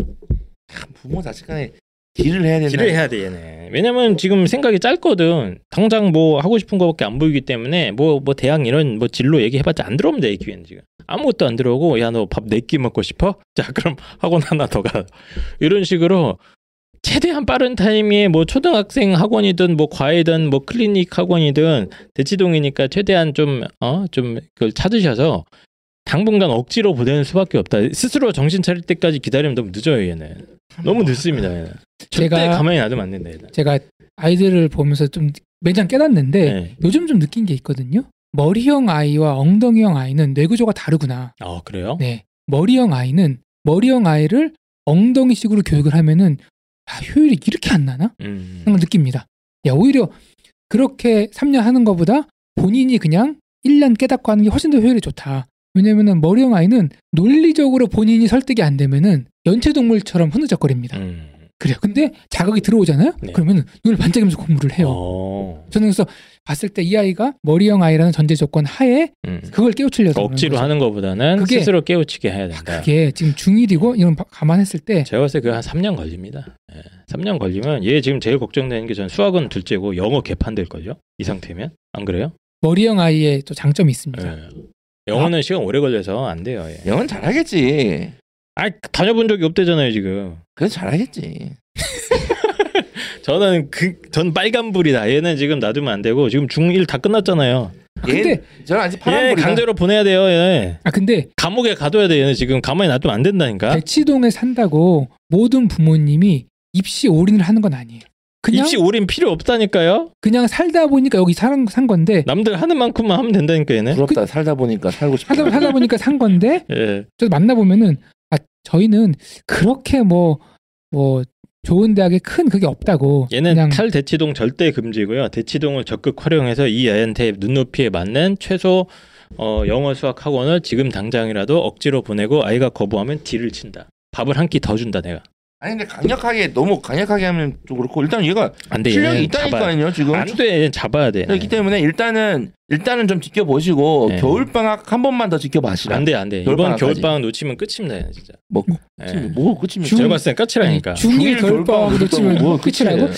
부모 자식 간에 딜을 해야 된다. 딜을 해야 돼 얘네. 왜냐면 지금 생각이 짧거든. 당장 뭐 하고 싶은 거밖에 안 보이기 때문에 뭐뭐 대학 이런 뭐 진로 얘기해봤자 안 들어옵니다 이 기회는 지금. 아무것도 안 들어오고 야 너 밥 네 끼 먹고 싶어? 자 그럼 학원 하나 더 가. 이런 식으로 최대한 빠른 타이밍에 뭐 초등학생 학원이든 뭐 과외든 뭐 클리닉 학원이든 대치동이니까 최대한 좀어좀 그걸 찾으셔서 당분간 억지로 보내는 수밖에 없다. 스스로 정신 차릴 때까지 기다리면 너무 늦어요 얘는. 너무 늦습니다 얘는. 절대 제가- 가만히 놔두면 안 된다 얘는. 제가 아이들을 보면서 좀 매장 깨닫는데 네. 요즘 좀 느낀 게 있거든요. 머리형 아이와 엉덩이형 아이는 뇌구조가 다르구나. 아 그래요? 네, 머리형 아이는 머리형 아이를 엉덩이식으로 교육을 하면은 아, 효율이 이렇게 안 나나? 음. 하는 걸 느낍니다. 야, 오히려 그렇게 3년 하는 것보다 본인이 그냥 1년 깨닫고 하는 게 훨씬 더 효율이 좋다. 왜냐면은 머리형 아이는 논리적으로 본인이 설득이 안 되면은 연체동물처럼 흐느적거립니다. 음. 그래요. 근데 자극이 들어오잖아요? 네. 그러면은 눈을 반짝이면서 공부를 해요. 어. 저는 그래서 봤을 때 이 아이가 머리형 아이라는 전제 조건 하에 음. 그걸 깨우치려고 억지로 하는 것보다는 그게- 스스로 깨우치게 해야 된다. 그게 지금 중1이고 이런 바- 감안했을 때 제가 봤을 때 그 한 3년 걸립니다. 예. 3년 걸리면 얘 지금 제일 걱정되는 게 전 수학은 둘째고 영어 개판 될 걸요. 이 상태면 안 그래요? 머리형 아이의 또 장점이 있습니다. 예. 영어는 시간 오래 걸려서 안 돼요. 얘. 영은 잘하겠지. 아 다녀본 적이 없대잖아요 지금. 그래서 잘하겠지. 저는 그 전 빨간불이다. 얘는 지금 놔두면 안 되고 지금 중1 다 끝났잖아요. 아, 근데 얘, 저는 아직 얘 파란불이다. 강제로 보내야 돼요. 얘. 아 근데 감옥에 가둬야 돼. 얘는 지금 가만히 놔두면 안 된다니까. 대치동에 산다고 모든 부모님이 입시 올인을 하는 건 아니에요. 그냥 입시 올인 필요 없다니까요. 그냥 살다 보니까 여기 산, 산 건데 남들 하는 만큼만 하면 된다니까 얘네. 부럽다. 살다 보니까 살고 싶다. 살다, 살다 보니까 산 건데 예. 저 만나 보면은 아 저희는 그렇게 뭐뭐 좋은 대학에 큰 그게 없다고 얘는 그냥 탈대치동 절대 금지고요. 대치동을 적극 활용해서 이 애한테 눈높이에 맞는 최소 어, 영어 수학 학원을 지금 당장이라도 억지로 보내고 아이가 거부하면 딜을 친다. 밥을 한 끼 더 준다 내가. 아니 근데 강력하게 너무 강력하게 하면 좀 그렇고 일단 얘가 안 돼. 실력이 있다니까요 지금. 안 돼. 얘는 잡아야 돼. 그렇기 때문에 일단은 일단은 좀 지켜보시고 네. 겨울 방학 한 번만 더 지켜봐시라. 안 돼, 안 돼. 이번 겨울 방학까지. 겨울방학 놓치면 끝입니다, 진짜. 뭐 예. 지금 뭐 끝입니까? 중- 제가 봤을 땐 끝이라니까. 아니, 중1 겨울 방학 놓치면 뭐 끝이라고?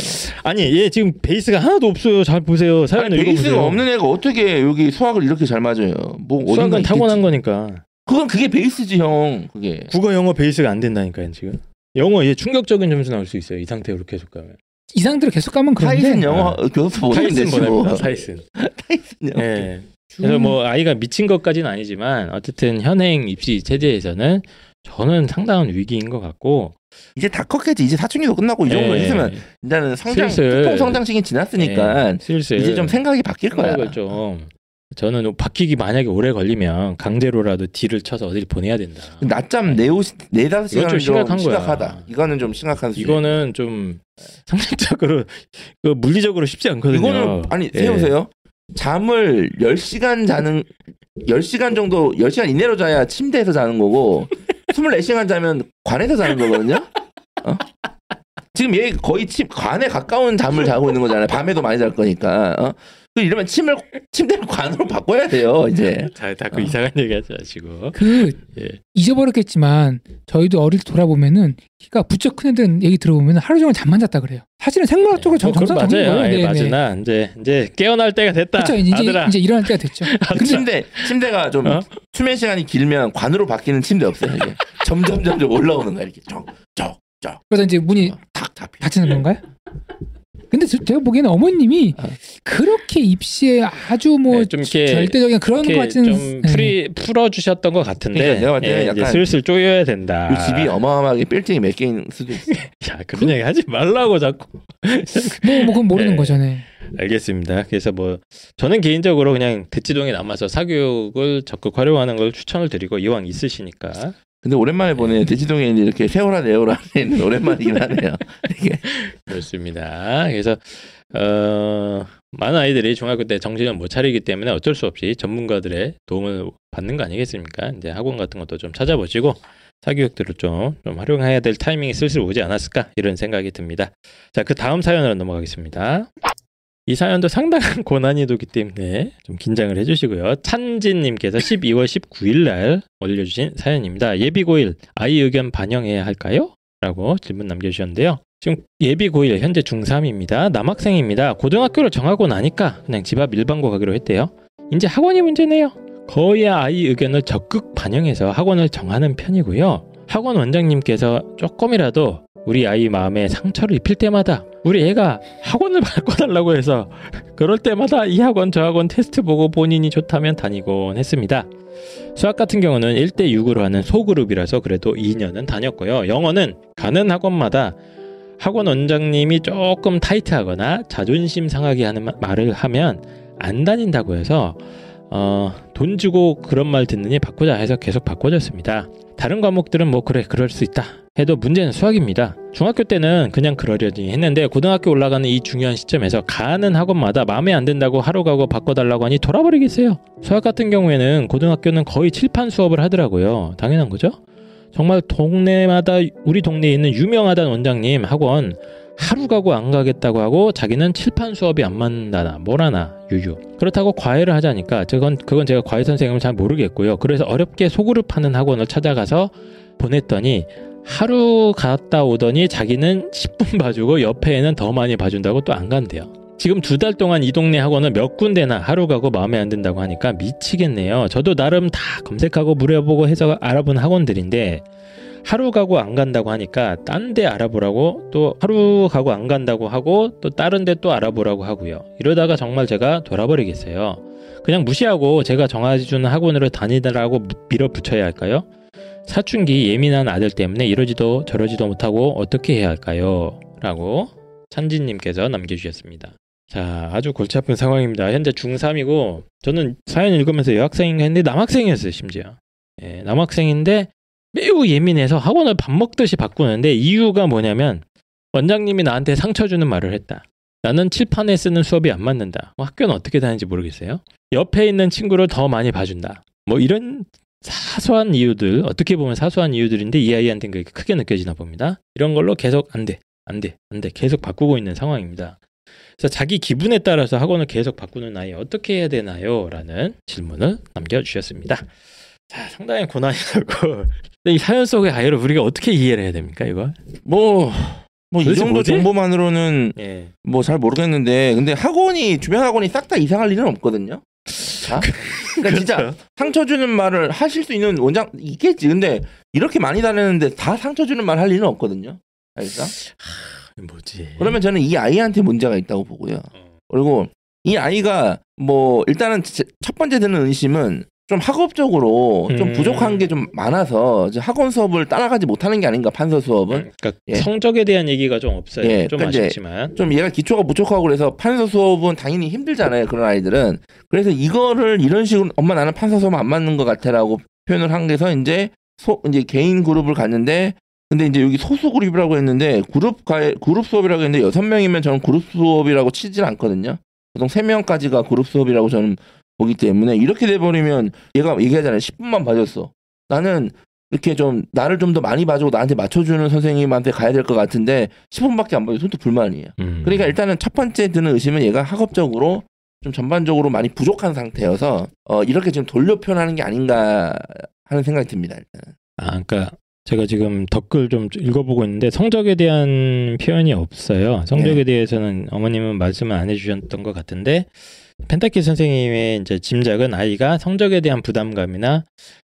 아니, 얘 지금 베이스가 하나도 없어요. 잘 보세요. 사연 아니, 베이스가 읽어보세요. 없는 애가 어떻게 여기 수학을 이렇게 잘 맞아요? 뭐 수학은. 타고난 거니까. 그건 그게 베이스지 형. 그게. 국어, 영어 베이스가 안 된다니까요, 지금. 영어 얘 충격적인 점수 나올 수 있어요. 이 상태로 계속 가면. 이 상태로 계속 가면 그런데 타이슨 영어 교수 보는 타이슨. 보냅니다. 타이슨. 타이슨 영어. 예. 그래서 뭐 아이가 미친 것까지는 아니지만 어쨌든 현행 입시 체제에서는 저는 상당한 위기인 것 같고 이제 다 컸겠지. 이제 사춘기도 끝나고 이 정도 예, 했으면 이제는 성장 성장 시기 지났으니까 예, 슬슬 이제 좀 생각이 바뀔 거야. 좀 저는 바뀌기 만약에 오래 걸리면 강제로라도 딜을 쳐서 어딜 보내야 된다. 낮잠 네오 네 다섯 시간은 좀 심각한 좀 거야. 심각하다. 이거는 좀 심각한 수준. 이거는 좀 상식적으로 그 물리적으로 쉽지 않거든요. 이거는 아니 예. 세우세요. 잠을 10시간 자는 10시간 정도 10시간 이내로 자야 침대에서 자는 거고 24시간 자면 관에서 자는 거거든요. 어? 지금 얘 거의 침, 관에 가까운 잠을 자고 있는 거잖아요. 밤에도 많이 잘 거니까. 어? 그 이러면 침을 침대를 관으로 바꿔야 돼요. 이제. 다, 다그 어. 이상한 얘기 하지 마시고. 그 예. 잊어버렸겠지만 저희도 어릴 때 돌아보면은 키가 부쩍 큰 애들은 얘기 들어보면 하루 종일 잠만 잤다 그래요. 사실은 생물학적으로 정, 뭐 그건 정상 적인 맞아요. 거예요. 예, 네, 네. 맞으나 이제 이제 깨어날 때가 됐다. 그렇죠. 이제 아들아. 이제 일어날 때가 됐죠. 근데 침대 침대가 좀 어? 수면 시간이 길면 관으로 바뀌는 침대 없어요. 이게 점점 점점 올라오는 거야 이렇게 쩍쩍 쩍 그러다 이제 문이 탁 잡히. 닫히는 건가요? 근데 저- 제가 보기에는 어머님이 어. 그렇게 입시에 아주 뭐 네, 좀 이렇게 절대적인 그런 같지는 좀 네. 풀이 풀어 주셨던 것 같은데 그러니까 내가 봤을 예, 이제 약간 슬슬 쪼여야 된다. 이 집이 어마어마하게 빌딩이 몇 개인 수도 있어. 야 그런 얘기 하지 말라고 자꾸. 뭐, 뭐 그건 모르는 네. 거잖아요. 알겠습니다. 그래서 뭐 저는 개인적으로 그냥 대치동에 남아서 사교육을 적극 활용하는 걸 추천을 드리고 이왕 있으시니까 근데 오랜만에 보네 대지동에 있는 이렇게 세월아 네오라 있는 오랜만이긴 하네요. 이게 그렇습니다. 그래서 어, 많은 아이들이 중학교 때 정신을 못 차리기 때문에 어쩔 수 없이 전문가들의 도움을 받는 거 아니겠습니까? 이제 학원 같은 것도 좀 찾아보시고 사교육들을 좀, 좀 활용해야 될 타이밍이 슬슬 오지 않았을까 이런 생각이 듭니다. 자, 그 다음 사연으로 넘어가겠습니다. 이 사연도 상당한 고난이 도기 때문에 좀 긴장을 해주시고요. 찬진님께서 12월 19일 날 올려주신 사연입니다. 예비고일 아이 의견 반영해야 할까요? 라고 질문 남겨주셨는데요. 지금 예비 고1 현재 중3입니다. 남학생입니다. 고등학교를 정하고 나니까 그냥 집 앞 일반고 가기로 했대요. 이제 학원이 문제네요. 거의 아이 의견을 적극 반영해서 학원을 정하는 편이고요. 학원 원장님께서 조금이라도 우리 아이 마음에 상처를 입힐 때마다 우리 애가 학원을 바꿔달라고 해서 그럴 때마다 이 학원 저 학원 테스트 보고 본인이 좋다면 다니곤 했습니다. 수학 같은 경우는 1대 6으로 하는 소그룹이라서 그래도 2년은 다녔고요. 영어는 가는 학원마다 학원 원장님이 조금 타이트하거나 자존심 상하게 하는 마- 말을 하면 안 다닌다고 해서 어, 돈 주고 그런 말 듣느니 바꾸자 해서 계속 바꿔줬습니다. 다른 과목들은 뭐 그래 그럴 수 있다 해도 문제는 수학입니다. 중학교 때는 그냥 그러려니 했는데 고등학교 올라가는 이 중요한 시점에서 가는 학원마다 마음에 안 든다고 하루 가고 바꿔달라고 하니 돌아버리겠어요. 수학 같은 경우에는 고등학교는 거의 칠판 수업을 하더라고요. 당연한 거죠. 정말 동네마다 우리 동네에 있는 유명하다는 원장님 학원 하루 가고 안 가겠다고 하고 자기는 칠판 수업이 안 맞는다나 뭐라나 유유 그렇다고 과외를 하자니까 그건 그건 제가 과외 선생님을 잘 모르겠고요 그래서 어렵게 소그룹 하는 학원을 찾아가서 보냈더니 하루 갔다 오더니 자기는 10분 봐주고 옆에는 더 많이 봐준다고 또 안 간대요 지금 두 달 동안 이 동네 학원을 몇 군데나 하루 가고 마음에 안 든다고 하니까 미치겠네요 저도 나름 다 검색하고 물어보고 해서 알아본 학원들인데 하루 가고 안 간다고 하니까 딴 데 알아보라고 또 하루 가고 안 간다고 하고 또 다른 데 또 알아보라고 하고요. 이러다가 정말 제가 돌아버리겠어요. 그냥 무시하고 제가 정해주는 학원으로 다니더라고 밀어붙여야 할까요? 사춘기 예민한 아들 때문에 이러지도 저러지도 못하고 어떻게 해야 할까요? 라고 찬진님께서 남겨주셨습니다. 자, 아주 골치 아픈 상황입니다. 현재 중3이고, 저는 사연 읽으면서 여학생인가 했는데 남학생이었어요, 심지어. 예, 남학생인데 매우 예민해서 학원을 밥 먹듯이 바꾸는데 이유가 뭐냐면, 원장님이 나한테 상처 주는 말을 했다. 나는 칠판에 쓰는 수업이 안 맞는다. 뭐 학교는 어떻게 다니는지 모르겠어요. 옆에 있는 친구를 더 많이 봐준다. 뭐 이런 사소한 이유들, 어떻게 보면 사소한 이유들인데 이 아이한테는 그게 크게 느껴지나 봅니다. 이런 걸로 계속 안 돼, 안 돼, 안 돼. 계속 바꾸고 있는 상황입니다. 그래서 자기 기분에 따라서 학원을 계속 바꾸는 아이 어떻게 해야 되나요? 라는 질문을 남겨주셨습니다. 자, 상당히 고난이 나고 이 사연 속의 아이를 우리가 어떻게 이해를 해야 됩니까, 이거? 뭐, 뭐 이 정도 뭐지? 정보만으로는 예. 뭐잘 모르겠는데 근데 학원이 주변 학원이 싹 다 이상할 일은 없거든요. 자, 그러니까 진짜 그렇죠. 상처 주는 말을 하실 수 있는 원장 있겠지. 근데 이렇게 많이 다녔는데 다 상처 주는 말 할 일은 없거든요. 알겠어? 뭐지? 그러면 저는 이 아이한테 문제가 있다고 보고요. 어. 그리고 이 아이가 뭐 일단은 제- 첫 번째 드는 의심은 좀 학업적으로 좀 음. 부족한 게 좀 많아서 이제 학원 수업을 따라가지 못하는 게 아닌가 판서 수업은 그러니까 예. 성적에 대한 얘기가 좀 없어요. 예, 좀 그러니까 아쉽지만. 좀 얘가 기초가 부족하고 그래서 판서 수업은 당연히 힘들잖아요 그런 아이들은 그래서 이거를 이런 식으로 엄마 나는 판서 수업 안 맞는 것 같아라고 표현을 한 게서 이제 소 이제 개인 그룹을 갔는데 근데 이제 여기 소수 그룹이라고 했는데 그룹 가 그룹 수업이라고 했는데 여섯 명이면 저는 그룹 수업이라고 치질 않거든요 보통 세 명까지가 그룹 수업이라고 저는 보기 때문에 이렇게 돼버리면 얘가 얘기하잖아요 10분만 봐줬어 나는 이렇게 좀 나를 좀 더 많이 봐주고 나한테 맞춰주는 선생님한테 가야 될 것 같은데 10분밖에 안 봐줘 손도 불만이에요 음. 그러니까 일단은 첫 번째 드는 의심은 얘가 학업적으로 좀 전반적으로 많이 부족한 상태여서 어 이렇게 지금 돌려 표현하는 게 아닌가 하는 생각이 듭니다. 일단. 아, 그러니까 제가 지금 댓글 좀 읽어보고 있는데 성적에 대한 표현이 없어요. 성적에 네. 대해서는 어머님은 말씀을 안 해주셨던 것 같은데 펜타키 선생님의 이제 짐작은 아이가 성적에 대한 부담감이나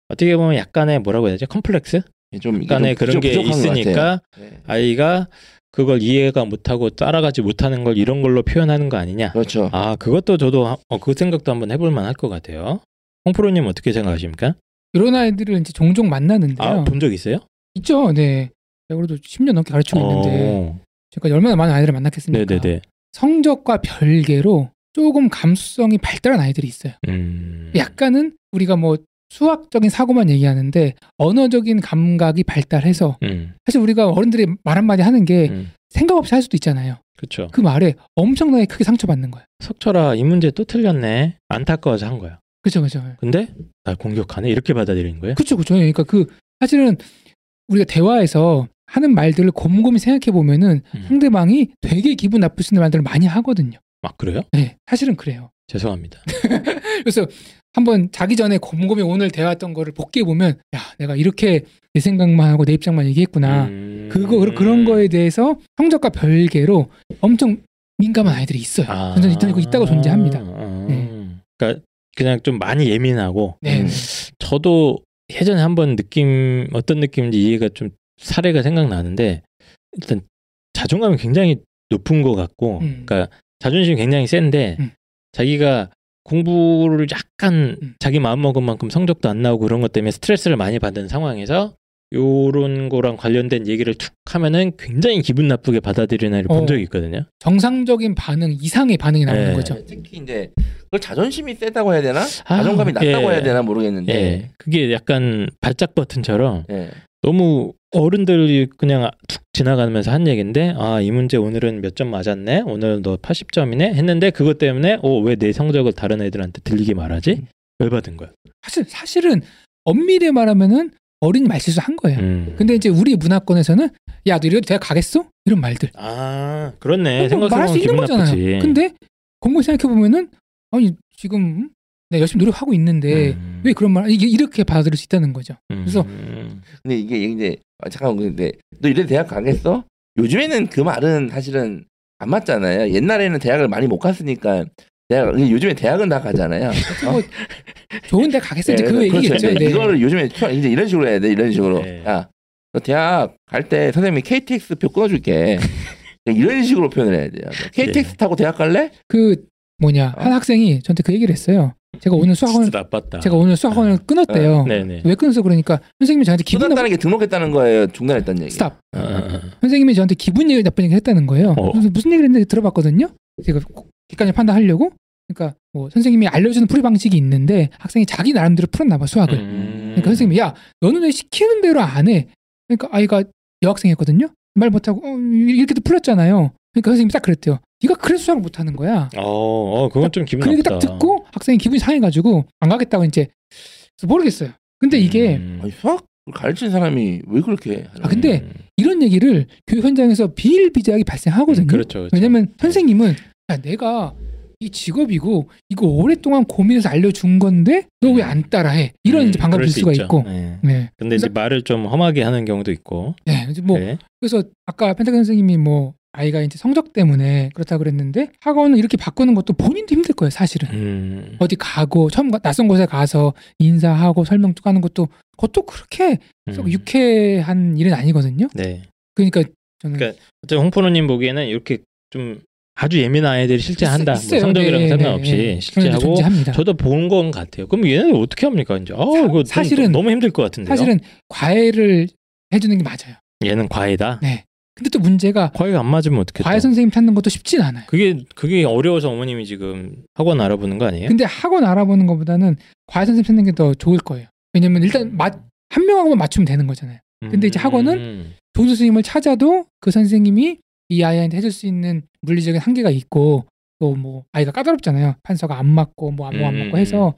어떻게 보면 약간의 뭐라고 해야 되죠? 컴플렉스? 좀 이게 약간의 좀 그런 게. 있으니까 네. 아이가 그걸 이해가 못하고 따라가지 못하는 걸 이런 걸로 표현하는 거 아니냐? 그렇죠. 아 그것도 저도 하- 어, 그 생각도 한번 해볼 만할 것 같아요. 홍프로님 어떻게 생각하십니까? 이런 아이들을 이제 종종 만나는데요. 아 본 적 있어요? 있죠. 네. 그래도 10년 넘게 가르치고 있는데 어, 제가 얼마나 많은 아이들을 만났겠습니까? 네네네. 성적과 별개로 조금 감수성이 발달한 아이들이 있어요. 음. 약간은 우리가 뭐 수학적인 사고만 얘기하는데 언어적인 감각이 발달해서 음, 사실 우리가 어른들이 말 한마디 하는 게 음, 생각 없이 할 수도 있잖아요. 그렇죠. 그 말에 엄청나게 크게 상처받는 거예요. 석철아 이 문제 또 틀렸네. 안타까워서 한 거야. 그죠, 그죠. 근데 날 공격하네 이렇게 받아들이는 거예요? 그쵸, 그쵸. 그러니까 그 사실은 우리가 대화에서 하는 말들을 곰곰이 생각해 보면은 음. 상대방이 되게 기분 나쁠 수 있는 말들을 많이 하거든요. 아 그래요? 네, 사실은 그래요. 죄송합니다. 그래서 한번 자기 전에 곰곰이 오늘 대화했던 거를 복귀해 보면 야, 내가 이렇게 내 생각만 하고 내 입장만 얘기했구나. 음. 그거 그런 거에 대해서 성적과 별개로 엄청 민감한 아이들이 있어요. 아. 일단 이거 있다고 존재합니다. 아. 네. 그러니까 그냥 좀 많이 예민하고 네, 음. 저도 예전에 한번 느낌 어떤 느낌인지 이해가 좀 사례가 생각나는데 일단 자존감이 굉장히 높은 것 같고 음. 그러니까 자존심이 굉장히 센데 음. 자기가 공부를 약간 음. 자기 마음 먹은 만큼 성적도 안 나오고 그런 것 때문에 스트레스를 많이 받은 상황에서 요런 거랑 관련된 얘기를 툭 하면은 굉장히 기분 나쁘게 받아들이는 애를 어. 본 적이 있거든요. 정상적인 반응 이상의 반응이 나오는 네. 거죠. 특히 이제 그걸 자존심이 세다고 해야 되나? 자존감이 낮다고 예. 해야 되나 모르겠는데. 예. 그게 약간 발작 버튼처럼 예. 너무 어른들이 그냥 툭 지나가면서 한 얘기인데 아 이 문제 오늘은 몇 점 맞았네 오늘 너 80점이네 했는데 그것 때문에 어왜 내 성적을 다른 애들한테 들리게 말하지 열받은 거야. 사실 사실은 엄밀히 말하면은 어린이 말실수 한 거예요. 음. 근데 이제 우리 문화권에서는 야 너 이래도 대학 가겠어? 이런 말들. 아 그렇네 그거 말할 수 생각해보면 있는 거잖아요. 나쁘지. 근데 곰곰이 생각해 보면은 아니 지금 내가 열심히 노력하고 있는데 음. 왜 그런 말 이게 이렇게 받아들일 수 있다는 거죠. 그래서 음. 근데 이게 이제 아, 잠깐만 근데 너 이래 대학 가겠어? 요즘에는 그 말은 사실은 안 맞잖아요. 옛날에는 대학을 많이 못 갔으니까 대학 요즘에 대학은 다 가잖아요. 어? 뭐 좋은 데 가겠어 이제 네, 그 그렇죠. 얘기겠죠. 근데 네. 이거를 요즘에 표- 이제 이런 식으로 해야 돼. 이런 식으로. 네. 야, 너 대학 갈 때 선생님이 KTX 표 끊어줄게. 이런 식으로 표현을 해야 돼요. KTX 타고 대학 갈래? 그 뭐냐 어? 한 학생이 저한테 그 얘기를 했어요. 제가 오늘 수학원을 나빴다. 제가 오늘 수학원을 끊었대요. 네네. 왜 끊었어 그러니까 선생님이 저한테 기분 나쁜 끊었다는 게 등록했다는 거예요. 중단했다는 얘기. 스탑. 어, 어, 어. 선생님이 저한테 기분 얘기 나쁜 얘기 했다는 거예요. 어. 그래서 무슨 얘기를 했는지 들어봤거든요. 제가 꼭 객관적 판단하려고. 그러니까 뭐 선생님이 알려주는 풀이 방식이 있는데 학생이 자기 나름대로 풀었나 봐 수학을. 음. 그러니까 선생님이 야 너는 왜 시키는 대로 안 해? 그러니까 아이가 여학생이었거든요. 말 못하고 어, 이렇게도 풀었잖아요. 그러니까 선생님이 딱 그랬대요. 네가 그래서 수학을 못하는 거야. 어, 어, 그건 좀 기분 그 얘기 나쁘다. 딱 듣고 학생이 기분이 상해가지고 안 가겠다고 이제 그래서 모르겠어요. 근데 이게 음. 아니, 수학 가르치는 사람이 왜 그렇게 아, 근데 음. 이런 얘기를 교육 현장에서 비일비재하게 발생하거든요. 음, 그렇죠, 그렇죠. 왜냐면 선생님은 야 내가 이 직업이고 이거 오랫동안 고민해서 알려준 건데 너 왜 안 따라해? 이런 음, 이제 반감을 그럴 들수 수가 있죠. 있고. 네. 네. 근데 이제 말을 좀 험하게 하는 경우도 있고. 네. 이제 뭐 네. 그래서 아까 펜타곤 선생님이 뭐 아이가 이제 성적 때문에 그렇다 그랬는데 학원을 이렇게 바꾸는 것도 본인도 힘들 거예요, 사실은. 음. 어디 가고 처음 가- 낯선 곳에 가서 인사하고 설명 쭉 하는 것도 그것도 그렇게 썩 음. 유쾌한 일은 아니거든요. 네. 그러니까 저는 그러니까 홍프로님 보기에는 이렇게 좀 아주 예민한 아이들이 실제 있- 한다. 뭐 있어요. 성적이랑 네, 상관없이 네, 네. 그런 실제 하고 게 존재합니다. 저도 본 건 같아요. 그럼 얘네들 어떻게 합니까 이제? 아, 사- 이거 사실은- 좀 너무 힘들 것 같은데요. 사실은 과외를 해주는 게 맞아요. 얘는 과외다. 네. 근데 또 문제가 과외가 안 맞으면 어떻게? 과외 선생님 찾는 것도 쉽진 않아요. 그게 그게 어려워서 어머님이 지금 학원 알아보는 거 아니에요? 근데 학원 알아보는 것보다는 과외 선생님 찾는 게 더 좋을 거예요. 왜냐면 일단 맞- 한 명하고만 맞추면 되는 거잖아요. 근데 이제 학원은 음. 좋은 선생님을 찾아도 그 선생님이 이 아이한테 해줄 수 있는 물리적인 한계가 있고 또 뭐 아이가 까다롭잖아요. 판서가 안 맞고 뭐안뭐안 음. 맞고 해서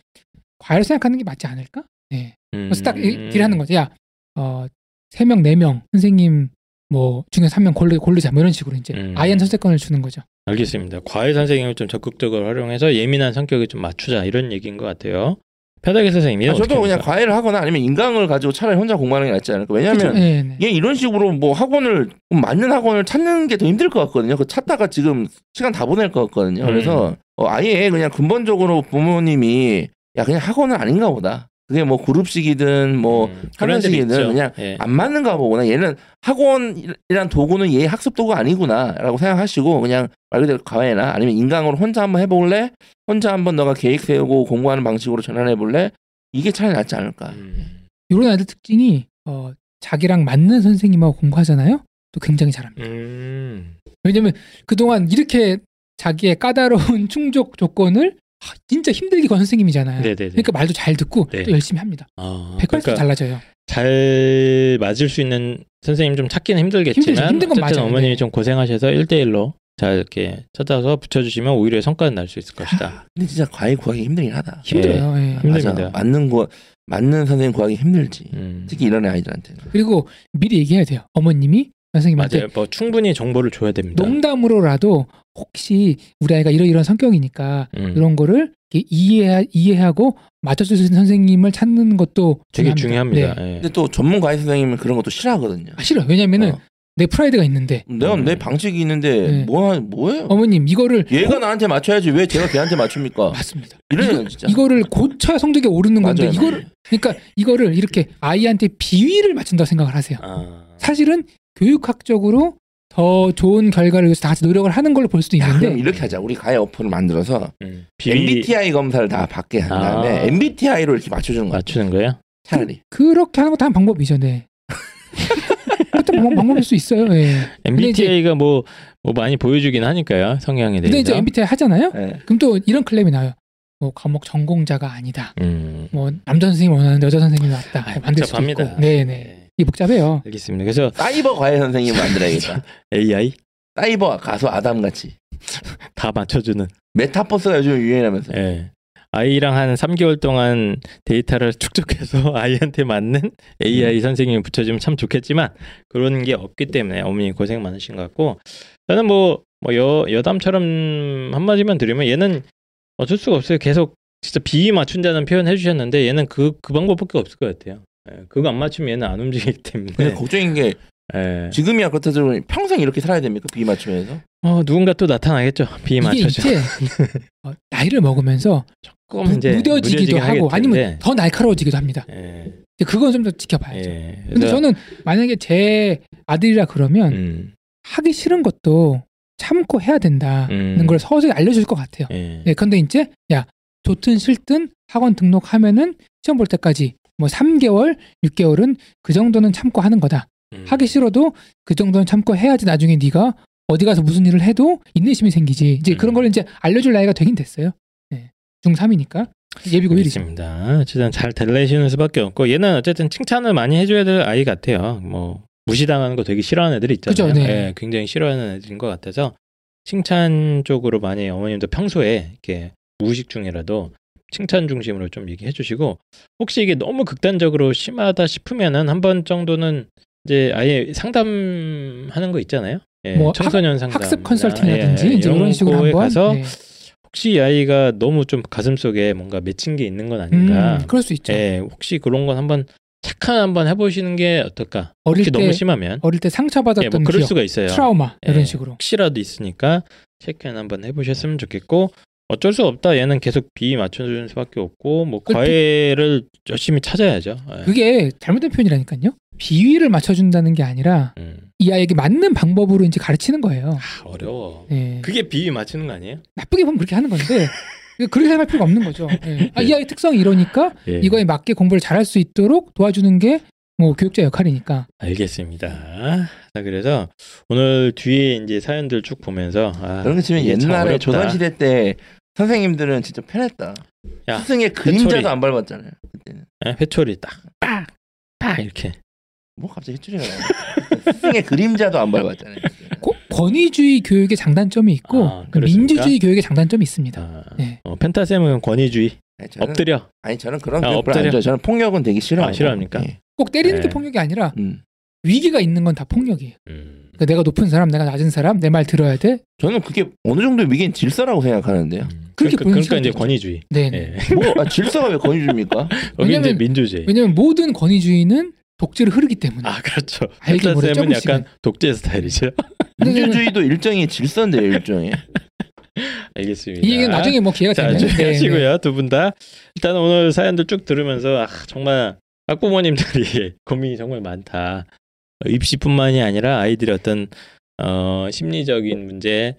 과외를 생각하는 게 맞지 않을까? 네. 그래서 딱 이- 딜하는 거죠. 야, 어, 세 명, 네명 선생님 뭐 중에서 한 명 고르, 고르자 뭐 이런 식으로 이제 음. 아이한테 선택권을 주는 거죠. 알겠습니다. 과외 선생님을 좀 적극적으로 활용해서 예민한 성격을 좀 맞추자 이런 얘기인 것 같아요. 편하게 선생님이 아, 저도 그냥 과외를 하거나 아니면 인강을 가지고 차라리 혼자 공부하는 게 낫지 않을까. 왜냐하면 그죠? 네, 네. 이게 이런 식으로 뭐 학원을 맞는 학원을 찾는 게 더 힘들 것 같거든요. 그 찾다가 지금 시간 다 보낼 것 같거든요. 음. 그래서 어, 아예 그냥 근본적으로 부모님이 야 그냥 학원은 아닌가 보다. 그게 뭐 그룹식이든 뭐 음, 하나씩이든 있죠. 그냥 예. 안 맞는가 보구나. 얘는 학원이란 도구는 얘 학습 도구 아니구나라고 생각하시고 그냥 말 그대로 과외나 아니면 인강으로 혼자 한번 해볼래? 혼자 한번 너가 계획 세우고 공부하는 방식으로 전환해 볼래? 이게 차라리 낫지 않을까. 음. 이런 아이들 특징이 어, 자기랑 맞는 선생님하고 공부하잖아요. 또 굉장히 잘합니다. 음. 왜냐면 그동안 이렇게 자기의 까다로운 충족 조건을 하, 진짜 힘들게 건 선생님이잖아요. 네네네. 그러니까 말도 잘 듣고 네. 또 열심히 합니다. 아, 180도 그러니까 달라져요. 잘 맞을 수 있는 선생님 좀 찾기는 힘들겠지만 힘들죠. 힘든 건 어쨌든 맞아요. 어머님이 네. 좀 고생하셔서 1대1로 잘 이렇게 찾아서 붙여주시면 오히려 성과는 날수 있을 것이다. 근데 진짜 과외 구하기 힘들긴 하다. 힘들어요. 예. 힘듭니다. 맞아. 맞는 거 맞는 선생님 구하기 힘들지. 음. 특히 이런 아이들한테는. 그리고 미리 얘기해야 돼요. 어머님이 선생님한테 맞아요. 뭐 충분히 정보를 줘야 됩니다. 농담으로라도 혹시 우리 아이가 이러이런 성격이니까 음. 이런 거를 이해 이해하고 맞춰줄 수 있는 선생님을 찾는 것도 되게 중요합니다. 중요합니다. 네. 예. 근데 또 전문 과외 선생님은 그런 것도 싫어하거든요. 아, 싫어요. 왜냐면은 어. 내 프라이드가 있는데 내가 음. 내 방식이 있는데 네. 뭐 뭐예요? 어머님 이거를 얘가 나한테 맞춰야지 왜 제가 걔한테 맞춥니까? 맞습니다. 이러네요 진짜. 이거를 고쳐야 성적이 오르는 건데 맞아요. 이거를 그러니까 이거를 이렇게 아이한테 비위를 맞춘다고 생각을 하세요. 아. 사실은 교육학적으로 더 좋은 결과를 위해서 다 같이 노력을 하는 걸로 볼 수도 야, 그럼 있는데 이렇게 하자. 우리 과외 어플을 만들어서 음. MBTI 검사를 다 받게 한 다음에 아. MBTI로 이렇게 맞춰주는 거야. 맞추는 거예요? 차라리. 그렇게 하는 것도 한 방법이죠. 네. 어떤 방법- 방법일 수 있어요. 예. MBTI가 뭐, 뭐 많이 보여주긴 하니까요. 성향에 대해서. 근데 이제 MBTI 하잖아요. 네. 그럼 또 이런 클레임이 나와요. 뭐 과목 전공자가 아니다. 음. 뭐 남자 선생님 원하는데 여자 선생님이 왔다. 아, 만들 수도 복잡합니다. 있고. 네네. 이 복잡해요. 알겠습니다. 그래서 사이버 과외 선생님 만들어야겠다. AI 사이버 가수 아담 같이. 다 맞춰주는. 메타버스가 요즘 유행하면서. 예. 아이랑 한 3개월 동안 데이터를 축적해서 아이한테 맞는 AI 선생님을 붙여주면 참 좋겠지만 그런 게 없기 때문에 어머니 고생 많으신 것 같고 저는 뭐, 뭐 여, 여담처럼 한마디만 드리면 얘는 어쩔 수가 없어요. 계속 진짜 비위 맞춘다는 표현 해주셨는데 얘는 그, 그 방법밖에 없을 것 같아요. 예, 그거 안 맞추면 얘는 안 움직이기 때문에 근데 걱정인 게 예. 지금이야 그렇다 도 평생 이렇게 살아야 됩니까? 비 맞추면서? 어, 누군가 또 나타나겠죠. 비위 이게 맞춰줘. 이제 어, 나이를 먹으면서 조금 무, 이제 무뎌지기도 하고. 아니면 더 날카로워지기도 합니다. 예. 근데 그건 좀 더 지켜봐야죠. 예. 근데 그래서, 저는 만약에 제 아들이라 그러면 음, 하기 싫은 것도 참고 해야 된다는 음. 걸 서서히 알려줄 것 같아요. 예. 네, 근데 이제 야 좋든 싫든 학원 등록하면은 시험 볼 때까지 뭐 3개월, 6개월은 그 정도는 참고 하는 거다. 음. 하기 싫어도 그 정도는 참고 해야지 나중에 네가 어디 가서 무슨 일을 해도 인내심이 생기지. 이제 그런 음. 걸 이제 알려줄 나이가 되긴 됐어요. 네. 중3이니까 예비고 1이죠. 알겠습니다. 어쨌든 잘 달래시는 수밖에 없고 얘는 어쨌든 칭찬을 많이 해줘야 될 아이 같아요. 뭐 무시당하는 거 되게 싫어하는 애들이 있잖아요. 그죠, 네. 예, 굉장히 싫어하는 애들인 것 같아서 칭찬 쪽으로 많이 어머님도 평소에 이렇게 무의식 중이라도 칭찬 중심으로 좀 얘기해 주시고 혹시 이게 너무 극단적으로 심하다 싶으면은 한 번 정도는 이제 아예 상담하는 거 있잖아요. 예, 뭐 청소년 상담 학습 컨설팅이라든지 예, 이제 이런 식으로 한번 가서 네. 혹시 이 아이가 너무 좀 가슴 속에 뭔가 맺힌 게 있는 건 아닌가. 음, 그럴 수 있죠. 예, 혹시 그런 건 한번 착한 한번 해보시는 게 어떨까? 어릴 때 너무 심하면 어릴 때 상처받았던 예, 뭐 그럴 기억, 수가 있어요. 트라우마 예, 이런 식으로. 혹시라도 있으니까 체크인 한번 해보셨으면 좋겠고 어쩔 수 없다. 얘는 계속 비 맞춰주는 수밖에 없고 뭐 그- 과외를 열심히 찾아야죠. 예. 그게 잘못된 표현이라니까요. 비위를 맞춰준다는 게 아니라 음. 이 아이에게 맞는 방법으로 이제 가르치는 거예요. 아, 어려워. 예. 그게 비 맞추는 거 아니에요? 나쁘게 보면 그렇게 하는 건데 그렇게 생각할 필요가 없는 거죠. 예. 아, 이 아이 특성이 이러니까 예. 이거에 맞게 공부를 잘할 수 있도록 도와주는 게 뭐 교육자 역할이니까. 알겠습니다. 자 그래서 오늘 뒤에 이제 사연들 쭉 보면서 아, 그런 이게 참 옛날에. 조선시대 때 선생님들은 진짜 편했다. 야, 스승의 그림자도 회초리. 안 밟았잖아요. 그때는. 예, 회초리 딱 빡 빡 이렇게 뭐 갑자기 해초리가 나와. 스승의 그림자도 안 밟았잖아요. 고- 권위주의 교육의 장단점이 있고 아? 민주주의 교육의 장단점이 있습니다. 아, 네. 어, 펜타쌤은 권위주의 아니, 저는, 엎드려 아니 저는 그런 아, 엎드려. 저는 폭력은 되게 싫어하고. 아, 싫어합니까? 예. 꼭 때리는 게 네. 폭력이 아니라 음. 위기가 있는 건 다 폭력이에요. 음. 그러니까 내가 높은 사람, 내가 낮은 사람, 내 말 들어야 돼. 저는 그게 어느 정도 위기는 질서라고 생각하는데요. 음. 그렇게 그러니까, 그러니까 이제 시각이죠. 권위주의 네네. 예. 뭐 아, 질서가 왜 권위줍니까? 여기 이제 왜냐면- 민주주의 왜냐면 모든 권위주의는 독재를 흐르기 때문에. 아 그렇죠 알게 모르. 약간 독재 스타일이죠 민주주의도 일종의 질서인데요, 일종의. 알겠습니다 이 얘기는 나중에 뭐 기회가 자 되면 조용히 네, 네. 하시고요 두분 다 일단 오늘 사연들 쭉 들으면서 아 정말 학부모님들이 고민이 정말 많다 어, 입시뿐만이 아니라 아이들의 어떤 어 심리적인 문제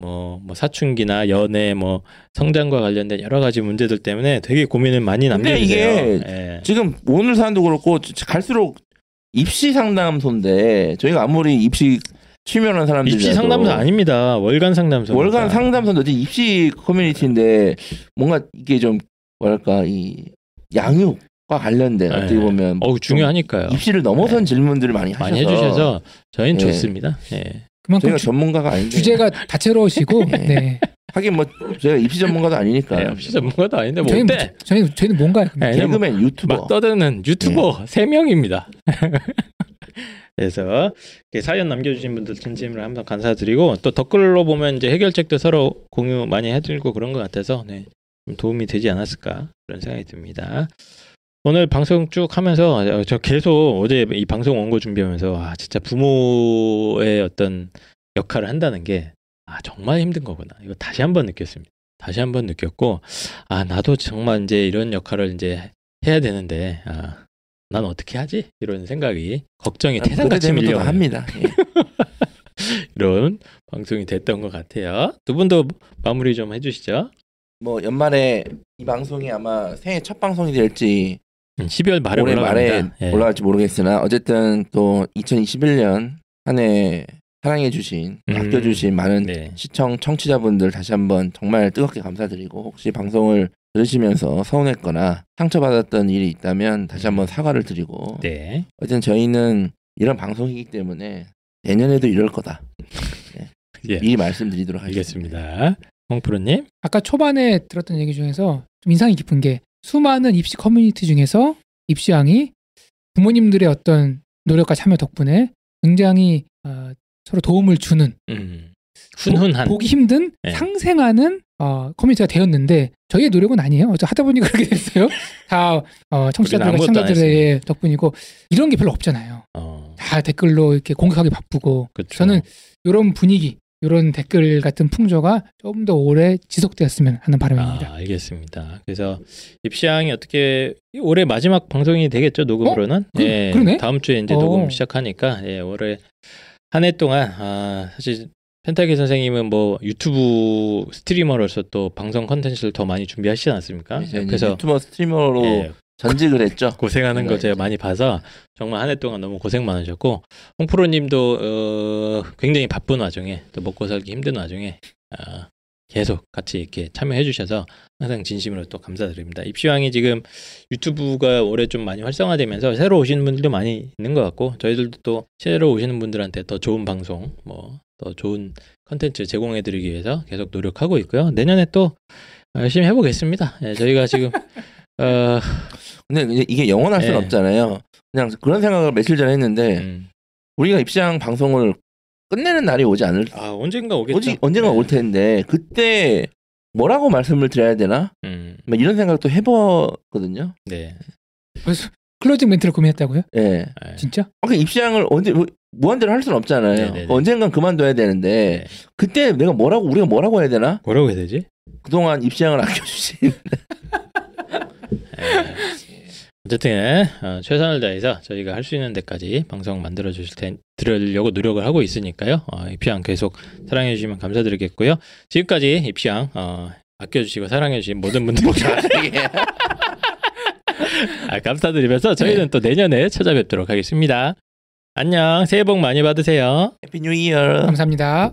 뭐, 뭐 사춘기나 연애 뭐 성장과 관련된 여러 가지 문제들 때문에 되게 고민을 많이 남겨주세요. 이게 예. 지금 오늘 사연도 그렇고 갈수록 입시 상담소인데 저희가 아무리 입시 취면한 사람들이 입시 상담소 아닙니다. 월간 상담소. 월간 상담소인데 입시 커뮤니티인데 뭔가 이게 좀 뭐랄까 이 양육 과 관련된 어떻게 네. 보면 어우 중요하니까요. 좀 입시를 넘어선 질문들을 많이 하셔서 많이 해주셔서 저희는 예. 좋습니다. 예. 그만큼 저희가 주, 전문가가 아닌데 주제가 다채로우시고 예. 네. 하긴 뭐 저희가 입시 전문가도 아니니까 예, 입시 전문가도 아닌데 뭐 저희는 어때? 저희는 저희는 뭔가요? 예, 그냥 뭐 개그맨 유튜버 막 떠드는 유튜버 세 명입니다. 그래서 사연 남겨주신 분들 진심으로 항상 감사드리고 또 댓글로 보면 이제 해결책도 서로 공유 많이 해드리고 그런 것 같아서 네, 좀 도움이 되지 않았을까 그런 생각이 듭니다. 오늘 방송 쭉 하면서 어, 저 계속 어제 이 방송 원고 준비하면서 아 진짜 부모의 어떤 역할을 한다는 게 아 정말 힘든 거구나 이거 다시 한번 느꼈습니다. 다시 한번 느꼈고 아 나도 정말 이제 이런 역할을 이제 해야 되는데 아, 난 어떻게 하지 이런 생각이 걱정이 태산같이 되면 또 밀려 합니다 예. 이런 방송이 됐던 것 같아요. 두 분도 마무리 좀 해주시죠. 뭐 연말에 이 방송이 아마 새해 첫 방송이 될지 12월 말에 올해 말에. 예. 올라갈지 모르겠으나 어쨌든 또 2021년 한 해 사랑해주신 음. 아껴주신 많은 네. 시청 청취자분들 다시 한번 정말 뜨겁게 감사드리고 혹시 방송을 들으시면서 서운했거나 상처받았던 일이 있다면 다시 한번 사과를 드리고 네. 어쨌든 저희는 이런 방송이기 때문에 내년에도 이럴 거다 예. 미리 말씀드리도록 하겠습니다. 알겠습니다. 홍프로님. 아까 초반에 들었던 얘기 중에서 좀 인상이 깊은 게 수많은 입시 커뮤니티 중에서 입시왕이 부모님들의 어떤 노력과 참여 덕분에 굉장히 어, 서로 도움을 주는 음. 훈훈한. 보, 기 힘든 네. 상생하는 어, 커뮤니티가 되었는데 저희의 노력은 아니에요. 어쩌 하다 보니 그렇게 됐어요. 다 어, 청취자들과 시청자들의 덕분이고 이런 게 별로 없잖아요. 어, 다 댓글로 이렇게 공격하기 바쁘고 그쵸. 저는 이런 분위기, 이런 댓글 같은 풍조가 좀 더 오래 지속되었으면 하는 바람입니다. 아, 알겠습니다. 그래서 입시왕이 어떻게 올해 마지막 방송이 되겠죠 녹음으로는. 그- 예, 그러네. 다음 주에 이제 어. 녹음 시작하니까 예, 올해 한 해 동안 아, 사실 펜타킬 선생님은 뭐 유튜브 streamer로서 또 방송 컨텐츠를 더 많이 준비하시지 않습니까? 이제 그래서 유튜버 streamer로 예, 전직을 했죠. 고생하는 거 네. 제가 많이 봐서 정말 한 해 동안 너무 고생 많으셨고 홍프로님도 어, 굉장히 바쁜 와중에 또 먹고 살기 힘든 와중에 어, 계속 같이 이렇게 참여해 주셔서 항상 진심으로 또 감사드립니다. 입시왕이 지금 유튜브가 올해 좀 많이 활성화되면서 새로 오시는 분들도 많이 있는 것 같고 저희들도 또 새로 오시는 분들한테 더 좋은 방송 뭐 더 좋은 컨텐츠 제공해 드리기 위해서 계속 노력하고 있고요. 내년에 또 열심히 해보겠습니다. 예, 저희가 지금 어, 근데 이게 영원할 수는 예. 없잖아요. 그냥 그런 생각을 며칠 전에 했는데 음, 우리가 입시왕 방송을 끝내는 날이 오지 않을 아 언젠가 오겠죠. 오지 언젠가 네. 올 텐데 그때 뭐라고 말씀을 드려야 되나? 음, 막 이런 생각도 해봤거든요. 네. 그래서 closing 멘트를 고민했다고요? 예. 네. 진짜? 아, 그 입시왕을 언제 뭐, 무한대로 할 수는 없잖아요. 네네네. 언젠간 그만둬야 되는데 네. 그때 내가 뭐라고 우리가 뭐라고 해야 되나? 뭐라고 해야 되지? 그동안 입시왕을 아껴주신 예. 어쨌든 어, 최선을 다해서 저희가 할 수 있는 데까지 방송 만들어 주실 테 들으려고 노력을 하고 있으니까요. 어, 입시왕 계속 사랑해 주시면 감사드리겠고요. 지금까지 입시왕 어, 아껴주시고 사랑해 주신 모든 분들께 아, 감사드리면서 저희는 또 내년에 찾아뵙도록 하겠습니다. 안녕. 새해 복 많이 받으세요. Happy New Year. 감사합니다.